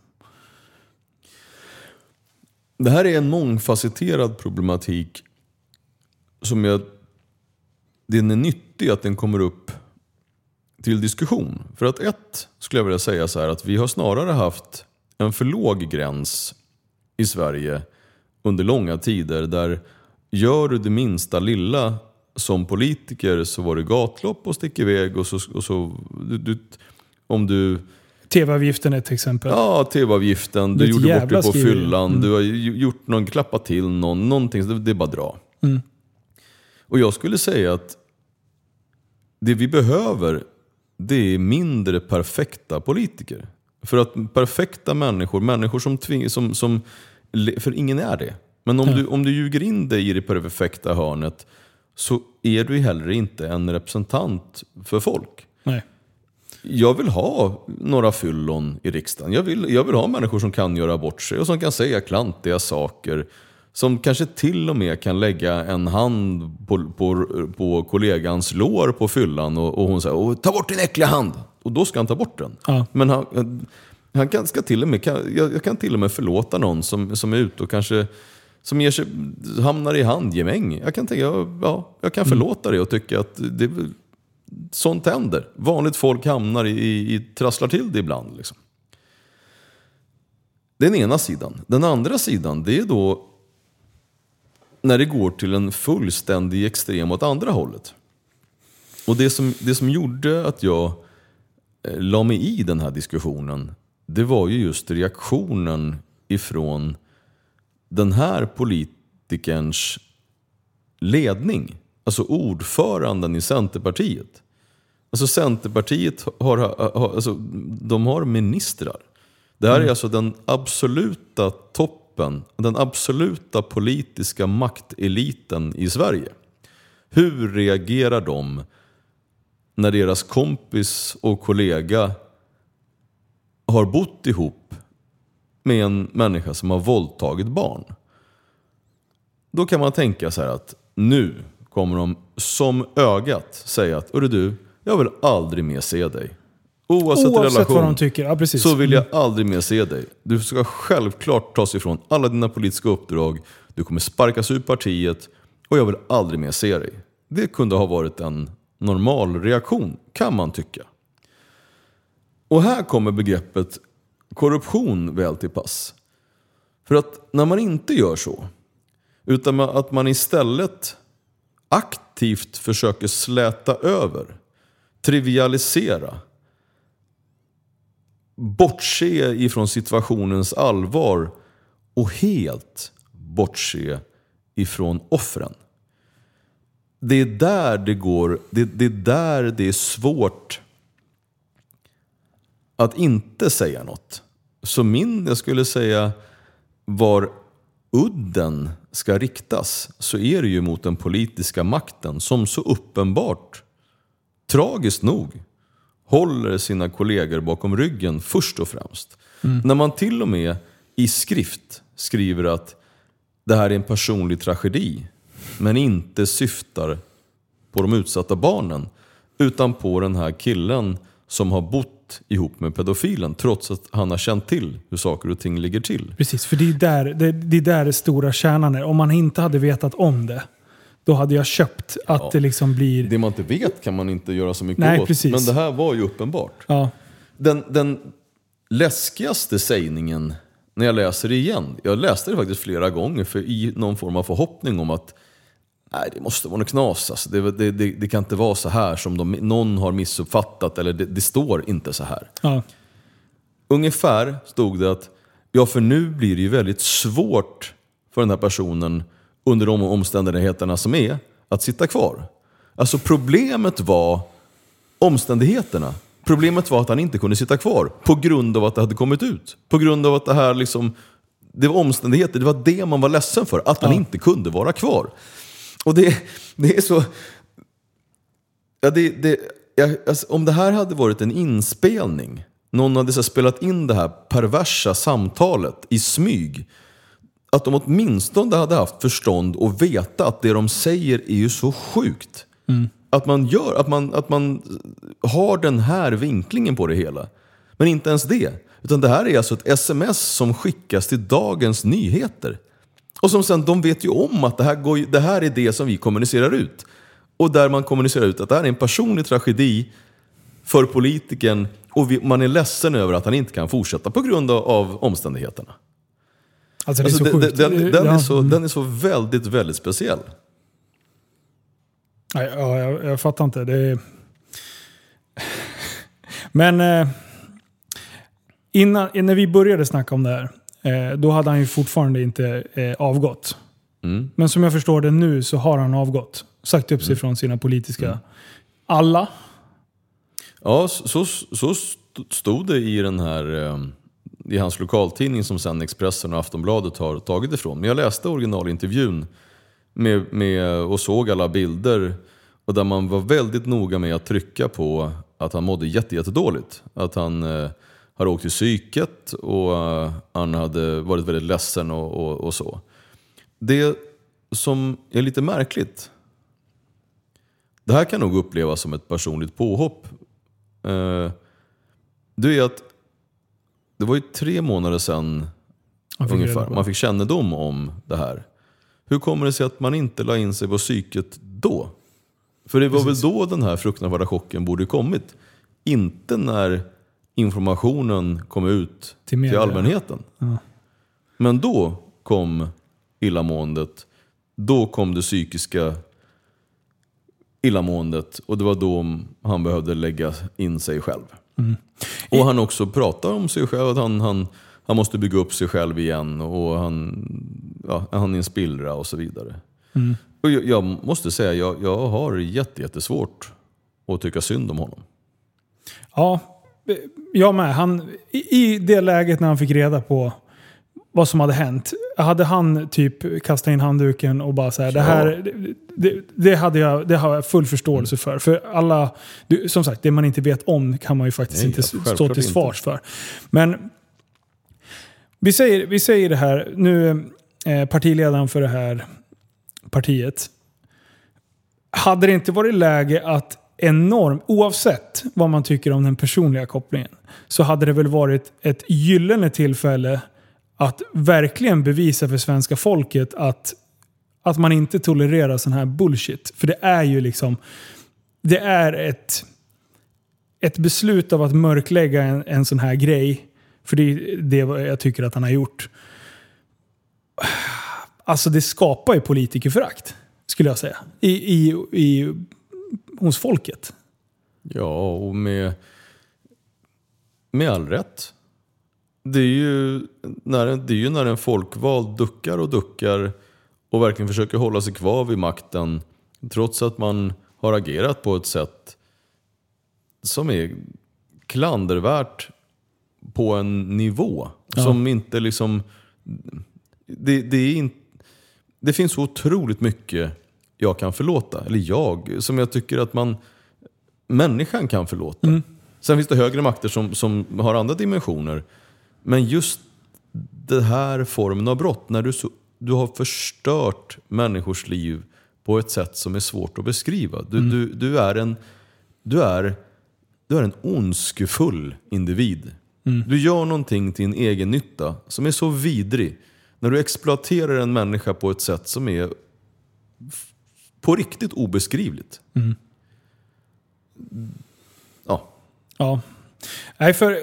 Det här är en mångfacetterad problematik som jag... Den är nyttig att den kommer upp till diskussion. För att ett, skulle jag vilja säga så här, att vi har snarare haft en för låg gräns i Sverige under långa tider där gör du det minsta lilla som politiker så var det gatlopp och stick iväg och så... Och så du, du, om du... TV-avgiften är ett exempel. Ja, tv-avgiften, du gjorde bort dig på skriveri. fyllan, du har gjort någon, klappat till någon, någonting, det, det är bara dra. Och jag skulle säga att det vi behöver, det är mindre perfekta politiker. För att perfekta människor, människor som tving, som, som för ingen är det. Men om, du, om du ljuger in dig i det perfekta hörnet så är du heller inte en representant för folk. Nej. Jag vill ha några fyllon i riksdagen. Jag vill, jag vill ha människor som kan göra bort sig och som kan säga klantiga saker. Som kanske till och med kan lägga en hand på, på, på kollegans lår på fyllan och, och hon säger "Åh, ta bort din äckliga hand. Och då ska han ta bort den. Ja. Men han, han kan, ska till och med, kan, jag, jag kan till och med förlåta någon som, som är ute och kanske som ger sig, hamnar i handgemäng. Jag kan, tänka, ja, ja, jag kan förlåta det och tycka att det, sånt händer. Vanligt folk hamnar i, i, i trasslar till det ibland. Liksom. Den ena sidan. Den andra sidan, det är då när det går till en fullständig extrem åt andra hållet. Och det som, det som gjorde att jag eh, la mig i den här diskussionen, det var ju just reaktionen ifrån den här politikerns ledning. Alltså ordföranden i Centerpartiet. Alltså Centerpartiet har, har, alltså, de har ministrar. Det här är alltså den absoluta toppen toppen, den absoluta politiska makteliten i Sverige. Hur reagerar de när deras kompis och kollega har bott ihop med en människa som har våldtagit barn? Då kan man tänka så här att nu kommer de som ögat säga att Hörru du, jag vill aldrig mer se dig. Oavsett, Oavsett relation vad de tycker. Ja, precis. så vill jag aldrig mer se dig. Du ska självklart tas ifrån alla dina politiska uppdrag. Du kommer sparkas ur partiet och jag vill aldrig mer se dig. Det kunde ha varit en normal reaktion, kan man tycka. Och här kommer begreppet korruption väl till pass. För att när man inte gör så, utan att man istället aktivt försöker släta över, trivialisera, bortse ifrån situationens allvar och helt bortse ifrån offren. Det är där det går, det, det är där det är svårt att inte säga något. Så min, jag skulle säga, var udden ska riktas så är det ju mot den politiska makten som så uppenbart, tragiskt nog, håller sina kollegor bakom ryggen först och främst. När man till och med i skrift skriver att det här är en personlig tragedi men inte syftar på de utsatta barnen utan på den här killen som har bott ihop med pedofilen trots att han har känt till hur saker och ting ligger till. Precis, för det är där det, det, är där det stora kärnan är. Om man inte hade vetat om det, då hade jag köpt att Ja. det liksom blir... Det man inte vet kan man inte göra så mycket Nej, åt. precis. Men det här var ju uppenbart. Ja, Den, den läskigaste sägningen när jag läser det igen, jag läste det faktiskt flera gånger för i någon form av förhoppning om att nej, det måste vara något knas. Alltså. Det, det, det, det kan inte vara så här som de, någon har missuppfattat eller det, står inte så här. ja, Ungefär stod det att ja, för nu blir det ju väldigt svårt för den här personen under de omständigheterna som är att sitta kvar. Alltså problemet var omständigheterna. Problemet var att han inte kunde sitta kvar på grund av att det hade kommit ut. På grund av att det här liksom, det var omständigheter, det var det man var ledsen för. Att han inte kunde vara kvar. Och det, det är så... Ja, det, det, jag, alltså, om det här hade varit en inspelning, någon hade så spelat in det här perversa samtalet i smyg. Att de åtminstone hade haft förstånd och veta att det de säger är ju så sjukt. Att man gör, att man, att man har den här vinklingen på det hela. Men inte ens det. Utan det här är alltså ett sms som skickas till Dagens Nyheter. Och som sen, de vet ju om att det här, går, det här är det som vi kommunicerar ut. Och där man kommunicerar ut att det här är en personlig tragedi för politikern och vi, man är ledsen över att han inte kan fortsätta på grund av, av omständigheterna. alltså Alltså, så den, den, den, Ja, är så, den är så väldigt, väldigt speciell. Nej, ja, jag, jag fattar inte. Det är... Men eh, innan, när vi började snacka om det här, eh, då hade han ju fortfarande inte eh, avgått. Mm. Men som jag förstår det nu så har han avgått. Sagt upp sig från sina politiska... Alla. Ja, så, så st- stod det i den här eh, i hans lokaltidning som sen Expressen och Aftonbladet har tagit ifrån. Men jag läste originalintervjun med, med, och såg alla bilder och där man var väldigt noga med att trycka på att han mådde jätte, jättedåligt. Att han eh, hade åkt till psyket och eh, han hade varit väldigt ledsen och, och, och så. Det som är lite märkligt det här kan nog upplevas som ett personligt påhopp. Eh, det är att det var ju tre månader sedan ungefär man fick kännedom om det här. Hur kommer det sig att man inte la in sig på psyket då? För det var väl då den här fruktansvärda chocken borde kommit. Inte när informationen kom ut Till till, allmänheten. Men då kom illamåendet. Då kom det psykiska illamåendet och det var då han behövde lägga in sig själv. Och han också pratar om sig själv, att han, han, han måste bygga upp sig själv igen och han, ja, han är en spillra och så vidare. Och jag, jag måste säga, jag, jag har jätte, jättesvårt att tycka synd om honom. Ja, jag med. Han, i, det läget när han fick reda på vad som hade hänt. Hade han typ kastat in handduken och bara så här, det här, det, det, hade jag, det har jag full förståelse för. För alla, som sagt, det man inte vet om kan man ju faktiskt Nej, inte stå till inte. svars för. Men vi säger, vi säger det här, nu eh, partiledaren för det här partiet. Hade det inte varit läge att enorm, oavsett vad man tycker om den personliga kopplingen, så hade det väl varit ett gyllene tillfälle att verkligen bevisa för svenska folket att, att man inte tolererar sån här bullshit. För det är ju liksom, det är ett, ett beslut av att mörklägga en, en sån här grej. För det är det jag tycker att han har gjort. Alltså det skapar ju politikerförakt, skulle jag säga. I, i, i, hos folket. Ja, och med, med all rätt. Det är, ju när, det är ju när en folkvald duckar och duckar och verkligen försöker hålla sig kvar vid makten trots att man har agerat på ett sätt som är klandervärt på en nivå som inte liksom... Det, det, är in, det finns så otroligt mycket jag kan förlåta, eller jag, som jag tycker att man människan kan förlåta. Sen finns det högre makter som, som har andra dimensioner. Men just den här formen av brott, när du, så, du har förstört människors liv på ett sätt som är svårt att beskriva. Du, du, du, är, en, du, är, du är en ondskefull individ. Du gör någonting till en egen nytta som är så vidrig. När du exploaterar en människa på ett sätt som är på riktigt obeskrivligt. Ja, Ja. Nej, för,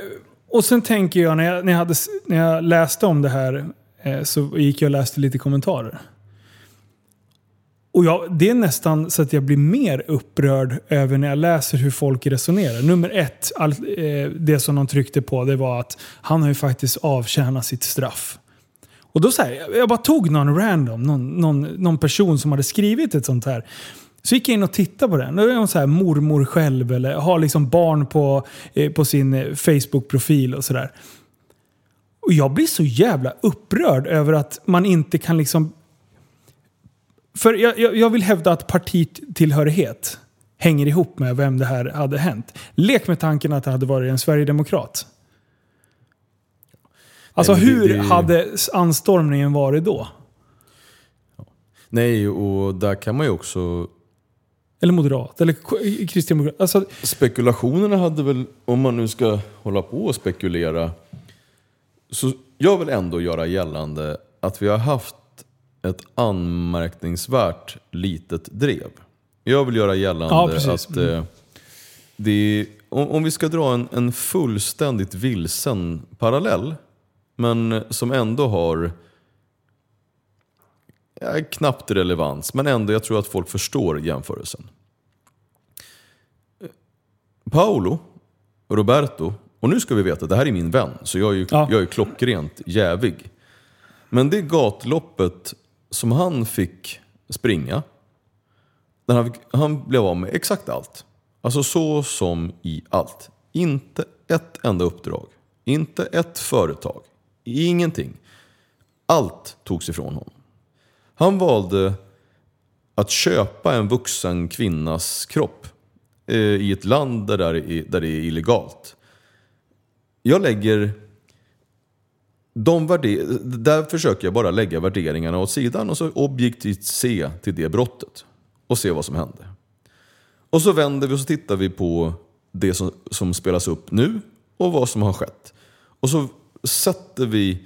och sen tänker jag när jag, när jag, hade, när jag läste om det här eh, så gick jag och läste lite kommentarer. Och jag, det är nästan så att jag blir mer upprörd över när jag läser hur folk resonerar. Nummer ett, all, eh, det som de tryckte på, det var att han har ju faktiskt avtjänat sitt straff. Och då så här, jag- bara tog någon random, någon, någon, någon person som hade skrivit ett sånt här. Så gick jag in och tittade på den. Då är hon så här mormor själv eller har liksom barn på, eh, på sin eh, Facebook-profil och sådär. Och jag blir så jävla upprörd över att man inte kan liksom... För jag, jag, jag vill hävda att partitillhörighet hänger ihop med vem det här hade hänt. Lek med tanken att det hade varit en sverigedemokrat. Alltså Nej, men det- hur det- hade anstormningen varit då? Nej, och där kan man ju också... Eller moderat, eller kristdemokrat. Alltså, Spekulationerna hade väl, om man nu ska hålla på och spekulera, så jag vill ändå göra gällande att vi har haft ett anmärkningsvärt litet drev. Jag vill göra Ja, gällande precis. att eh, det är, om, om vi ska dra en, en fullständigt vilsen parallell, men som ändå har ja, knappt relevans, men ändå jag tror att folk förstår jämförelsen. Paolo, Roberto, och nu ska vi veta, det här är min vän, så jag är ju, Ja. jag är klockrent jävig. Men det gatloppet som han fick springa, där han, fick, han blev av med exakt allt. Alltså så som i allt. Inte ett enda uppdrag, inte ett företag, ingenting. Allt togs ifrån honom. Han valde att köpa en vuxen kvinnas kropp eh, i ett land där det, är, där det är illegalt. Jag lägger... De värde- där försöker jag bara lägga värderingarna åt sidan och så objektivt se till det brottet. Och se vad som hände. Och så vänder vi och så tittar vi på det som, som spelas upp nu och vad som har skett. Och så sätter vi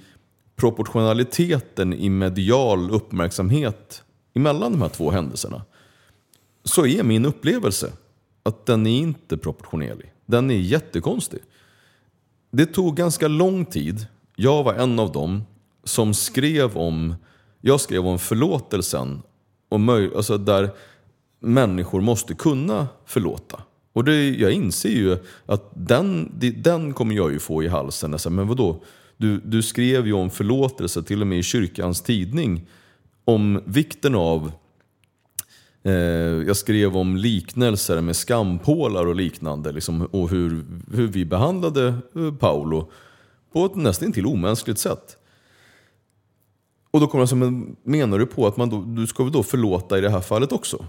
proportionaliteten i medial uppmärksamhet emellan de här två händelserna. Så är min upplevelse att den är inte proportionerlig. Den är jättekonstig. Det tog ganska lång tid. Jag var en av dem som skrev om, jag skrev om förlåtelsen. Och möj, alltså där människor måste kunna förlåta. Och det, jag inser ju att den, den kommer jag ju få i halsen. Alltså, men vadå? Du, du skrev ju om förlåtelse till och med i kyrkans tidning. Om vikten av Eh, jag skrev om liknelser med skampålar och liknande liksom, och hur, hur vi behandlade eh, Paolo på ett nästan till omänskligt sätt. Och då kommer jag som menar du på att man då, du ska väl då förlåta i det här fallet också?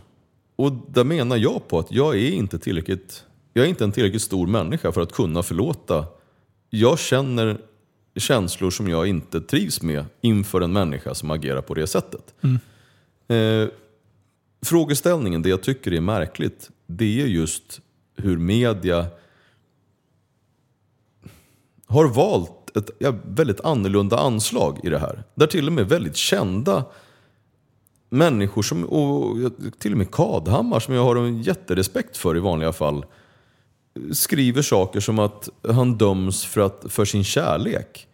Och där menar jag på att jag är inte tillräckligt, jag är inte en tillräckligt stor människa för att kunna förlåta. Jag känner känslor som jag inte trivs med inför en människa som agerar på det sättet. Eh, frågeställningen, det jag tycker är märkligt, det är just hur media har valt ett väldigt annorlunda anslag i det här. Där till och med väldigt kända människor, som, och till och med Kadhammar som jag har en jätterespekt för i vanliga fall, skriver saker som att han döms för, att, för sin kärlek.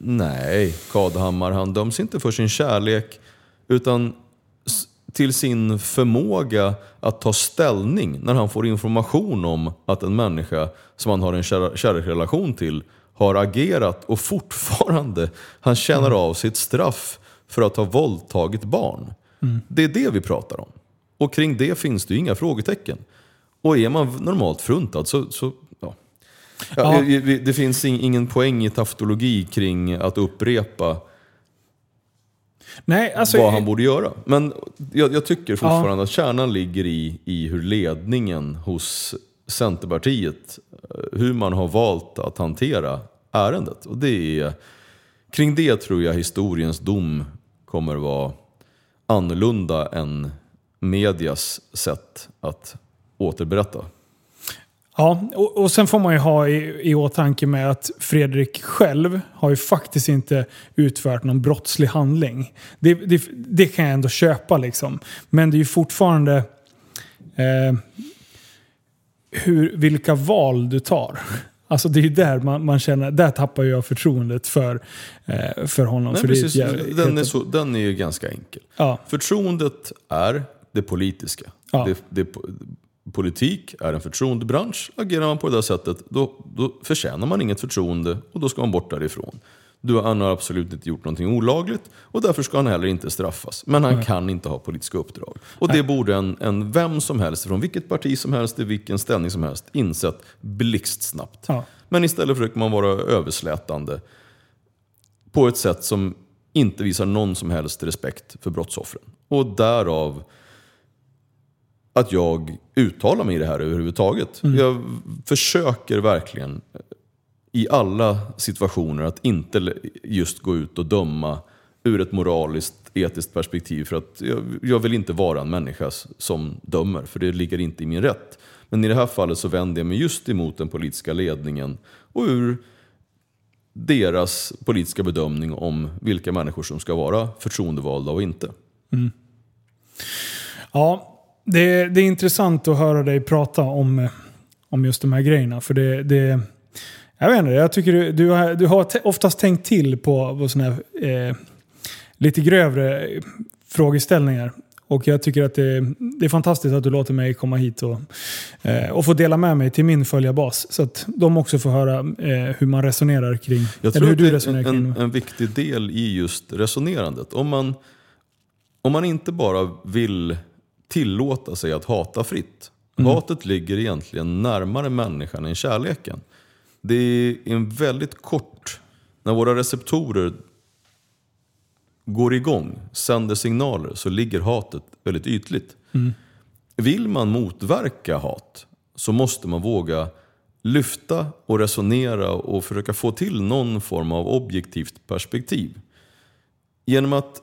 Nej, Kadhammar han döms inte för sin kärlek utan till sin förmåga att ta ställning när han får information om att en människa som han har en kärleksrelation till har agerat och fortfarande han känner av sitt straff för att ha våldtagit barn. Det är det vi pratar om. Och kring det finns det ju inga frågetecken. Och är man normalt fruntad så, så ja. Ja, Ja. Det finns ing- ingen poäng i taftologi kring att upprepa Nej, alltså... vad han borde göra. Men jag, jag tycker fortfarande att kärnan ligger i, i hur ledningen hos Centerpartiet, eh, hur man har valt att hantera ärendet. Och det är, kring det tror jag historiens dom kommer vara annorlunda än medias sätt att återberätta. Ja, och, och sen får man ju ha i, i åtanke med att Fredrik själv har ju faktiskt inte utfört någon brottslig handling. Det, det, det kan jag ändå köpa liksom. Men det är ju fortfarande eh, hur, vilka val du tar. Alltså det är där man, man känner, där tappar jag förtroendet för, eh, för honom. Nej, för är precis, jävla- den, är så, den är ju ganska enkel. Ja, Förtroendet är det politiska. Ja. Det, det, politik är en förtroendebransch. Agerar man på det där sättet då, då förtjänar man inget förtroende och då ska man bort därifrån. Du, han har absolut inte gjort någonting olagligt och därför ska han heller inte straffas. Men han kan inte ha politiska uppdrag. Och det borde en, en vem som helst, från vilket parti som helst, i vilken ställning som helst, insett blixtsnabbt. Ja. Men istället försöker man vara överslätande på ett sätt som inte visar någon som helst respekt för brottsoffren. Och därav att jag uttalar mig i det här överhuvudtaget. Jag försöker verkligen i alla situationer att inte just gå ut och döma ur ett moraliskt, etiskt perspektiv. För att jag, jag vill inte vara en människa som dömer, för det ligger inte i min rätt. Men i det här fallet så vänder jag mig just emot den politiska ledningen och ur deras politiska bedömning om vilka människor som ska vara förtroendevalda och inte. Mm. Ja, det, det är intressant att höra dig prata om, eh, om just de här grejerna. För det, det, jag vet inte, jag tycker du, du har, du har oftast tänkt till på, på såna här, eh, lite grövre frågeställningar. Och jag tycker att det, det är fantastiskt att du låter mig komma hit och, eh, och få dela med mig till min följarbas. Så att de också får höra eh, hur man resonerar kring, Jag tror hur att du det är resonerar en, kring en, viktig del i just resonerandet. Om man, om man inte bara vill tillåta sig att hata fritt. Hatet ligger egentligen närmare människan än kärleken. Det är en väldigt kort, när våra receptorer går igång, sänder signaler, så ligger hatet väldigt ytligt. Vill man motverka hat så måste man våga lyfta och resonera och försöka få till någon form av objektivt perspektiv. Genom att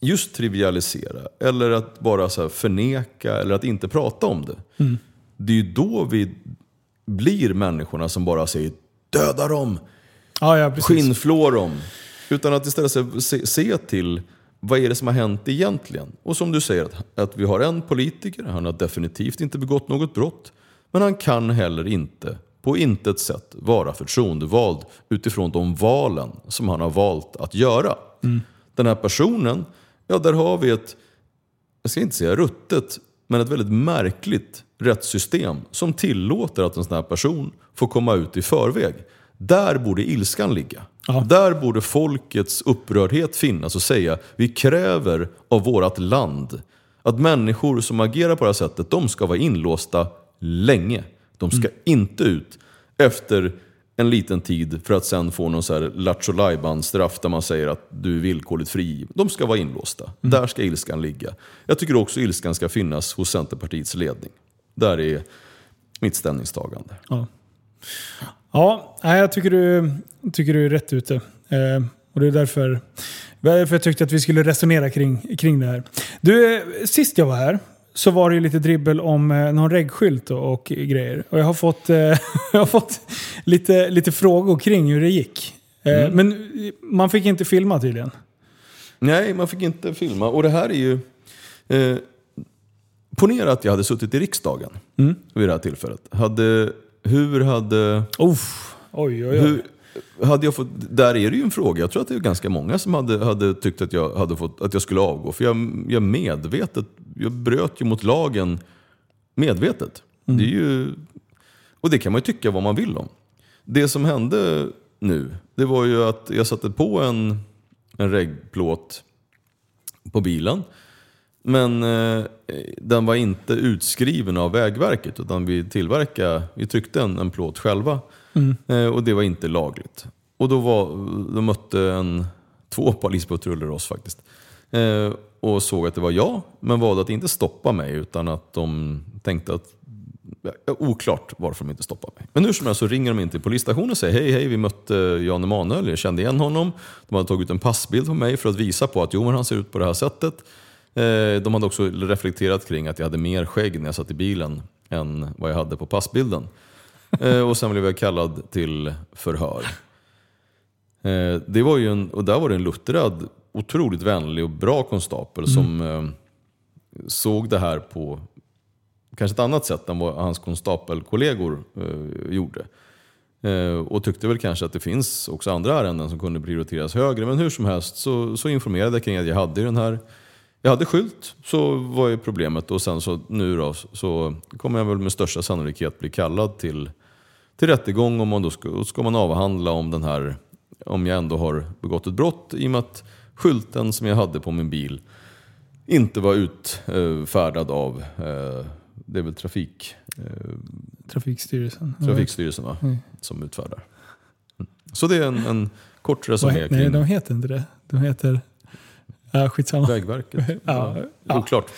just trivialisera eller att bara så förneka eller att inte prata om det. Det är ju då vi blir människorna som bara säger döda dem, Ja, ja, skinnflå dem. Utan att istället se, se, till vad är det som har hänt egentligen. Och som du säger, att, att vi har en politiker, han har definitivt inte begått något brott. Men han kan heller inte på intet sätt vara förtroendevald utifrån de valen som han har valt att göra. Den här personen, ja där har vi ett, jag ska inte säga ruttet, men ett väldigt märkligt rättssystem som tillåter att en sån här person får komma ut i förväg. Där borde ilskan ligga. Ja. Där borde folkets upprördhet finnas och säga vi kräver av vårt land att människor som agerar på det här sättet, de ska vara inlåsta länge. De ska inte ut efter en liten tid för att sen få någon så här lattjo straff där man säger att du är villkorligt fri. De ska vara inlåsta. Där ska ilskan ligga. Jag tycker också ilskan ska finnas hos Centerpartiets ledning. Där är mitt ställningstagande. Ja, ja jag tycker du, tycker du är rätt ute. Eh, och det är därför, därför jag tyckte att vi skulle resonera kring, kring det här. Du, eh, sist jag var här så var det ju lite dribbel om eh, någon reggskylt och, och grejer. Och jag har fått, eh, jag har fått lite, lite frågor kring hur det gick. Eh, Men man fick inte filma tydligen. Nej, man fick inte filma. Och det här är ju... Eh, ponera att jag hade suttit i riksdagen vid det här tillfället. Hade, hur hade... Uff, oj, oj, oj. Hur, hade jag fått, där är det ju en fråga. Jag tror att det är ganska många som hade, hade tyckt att jag, hade fått, att jag skulle avgå. För jag, jag medvetet, jag bröt ju mot lagen medvetet. Det är ju, och det kan man ju tycka vad man vill om. Det som hände nu, det var ju att jag satte på en, en reggplåt på bilen. Men eh, den var inte utskriven av Vägverket utan vi tillverkade, vi tryckte en, en plåt själva. Eh, och det var inte lagligt. Och då, var, då mötte en, två polispatruller oss faktiskt. Eh, och såg att det var jag, men valde att inte stoppa mig utan att de tänkte att Ja, oklart varför de inte stoppade mig. Men hur som helst så ringer de in till polisstationen och säger hej, hej, vi mötte Jan Emanuel, jag kände igen honom. De hade tagit ut en passbild på mig för att visa på att jo, men han ser ut på det här sättet. Eh, De hade också reflekterat kring att jag hade mer skägg när jag satt i bilen än vad jag hade på passbilden. Eh, Och sen blev jag kallad till förhör. Eh, Det var ju en, och där var det en luttrad, otroligt vänlig och bra konstapel som eh, såg det här på kanske ett annat sätt än vad hans konstapelkollegor gjorde. Och tyckte väl kanske att det finns också andra ärenden som kunde prioriteras högre. Men hur som helst så, så informerade jag kring att jag hade den här jag hade skylt, så var ju problemet. Och sen så nu då, så kommer jag väl med största sannolikhet bli kallad till, till rättegång. Om man då ska, ska man avhandla om den här, om jag ändå har begått ett brott i och med att skylten som jag hade på min bil inte var utfärdad av, eh, det är väl trafik, eh, Trafikstyrelsen. Trafikstyrelsen va? som utfärdar. Mm. Så det är en, en kort resumé Nej, de heter inte det. De heter... Ja, skitsamma. Vägverket. Ja, ja. Oklart.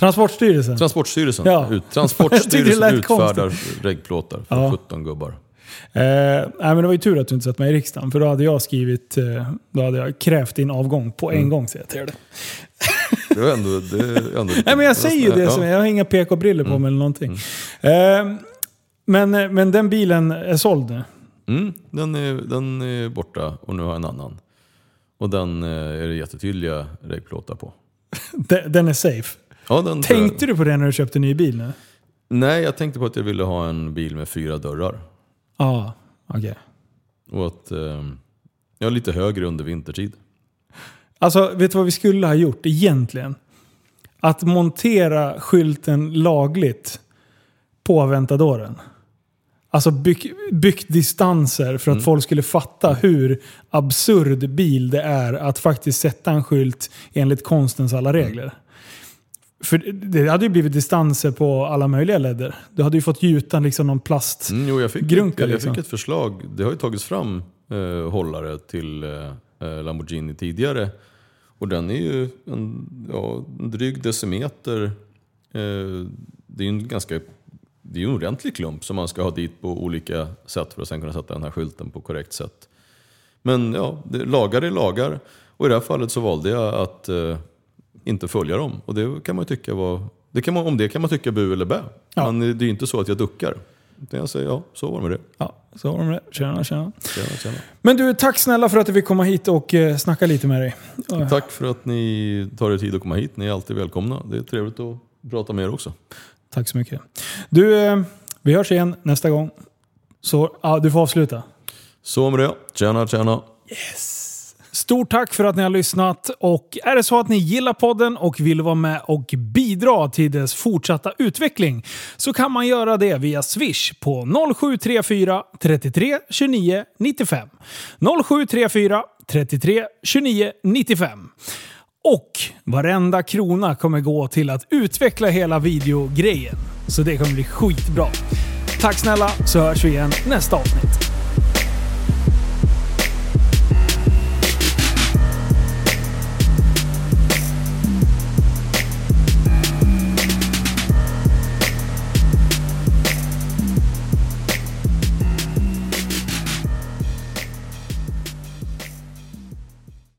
Transportstyrelsen. Transportstyrelsen, Ja. ut, Transportstyrelsen utfärdar reggplåtar för Ja. 17 gubbar. Eh, nej, men det var ju tur att du inte satt med i riksdagen. För då hade jag skrivit, eh, då hade jag krävt din avgång på en Mm. gång säger jag till dig. Det var ändå... Det är ändå Nej men jag säger ju det, ja. som, jag har inga PK-briller på mig eller någonting. Eh, men, men den bilen är såld nu. Mm, den, är, den är borta och nu har jag en annan. Och den eh, är det jättetydliga reggplåtar på. Den är safe. Ja, den Tänkte du på det när du köpte ny bil nu? Nej, jag tänkte på att jag ville ha en bil med fyra dörrar. Ja, okej. Och att eh, jag är lite högre under vintertid. Alltså, vet du vad vi skulle ha gjort egentligen? Att montera skylten lagligt på Aventadoren. Alltså bygg, byggt distanser för att Mm. folk skulle fatta hur absurd bil det är att faktiskt sätta en skylt enligt konstens alla Mm. regler. För det hade ju blivit distanser på alla möjliga ledder. Du hade ju fått gjuta liksom någon plast. Mm, jo, jag, fick, Grunka, jag, jag liksom. fick ett förslag. Det har ju tagits fram eh, hållare till eh, Lamborghini tidigare. Och den är ju en, ja, en dryg decimeter. Eh, det är ju en ganska det är ju en ordentlig klump som man ska ha dit på olika sätt för att sen kunna sätta den här skylten på korrekt sätt. Men ja, det, lagar är lagar. Och i det här fallet så valde jag att eh, inte följa dem. Och det kan man tycka var... Det kan man, om det kan man tycka bu eller bä. Ja. Men det är ju inte så att jag duckar. Utan jag säger ja, så var det med det. Ja, så var de det. Tjena, tjena. Tjena, tjena. Men du, tack snälla för att du fick komma hit och eh, snacka lite med dig. Tack för att ni tar er tid att komma hit. Ni är alltid välkomna. Det är trevligt att prata med er också. Tack så mycket. Du, eh, vi hörs igen nästa gång. Så, ja, du får avsluta. Så med det. Tjena, tjena. Stort tack för att ni har lyssnat och är det så att ni gillar podden och vill vara med och bidra till dess fortsatta utveckling så kan man göra det via Swish på 0734 33 29 95. 0734 33 29 95. Och varenda krona kommer gå till att utveckla hela videogrejen. Så det kommer bli skitbra. Tack snälla så hörs vi igen nästa avsnitt.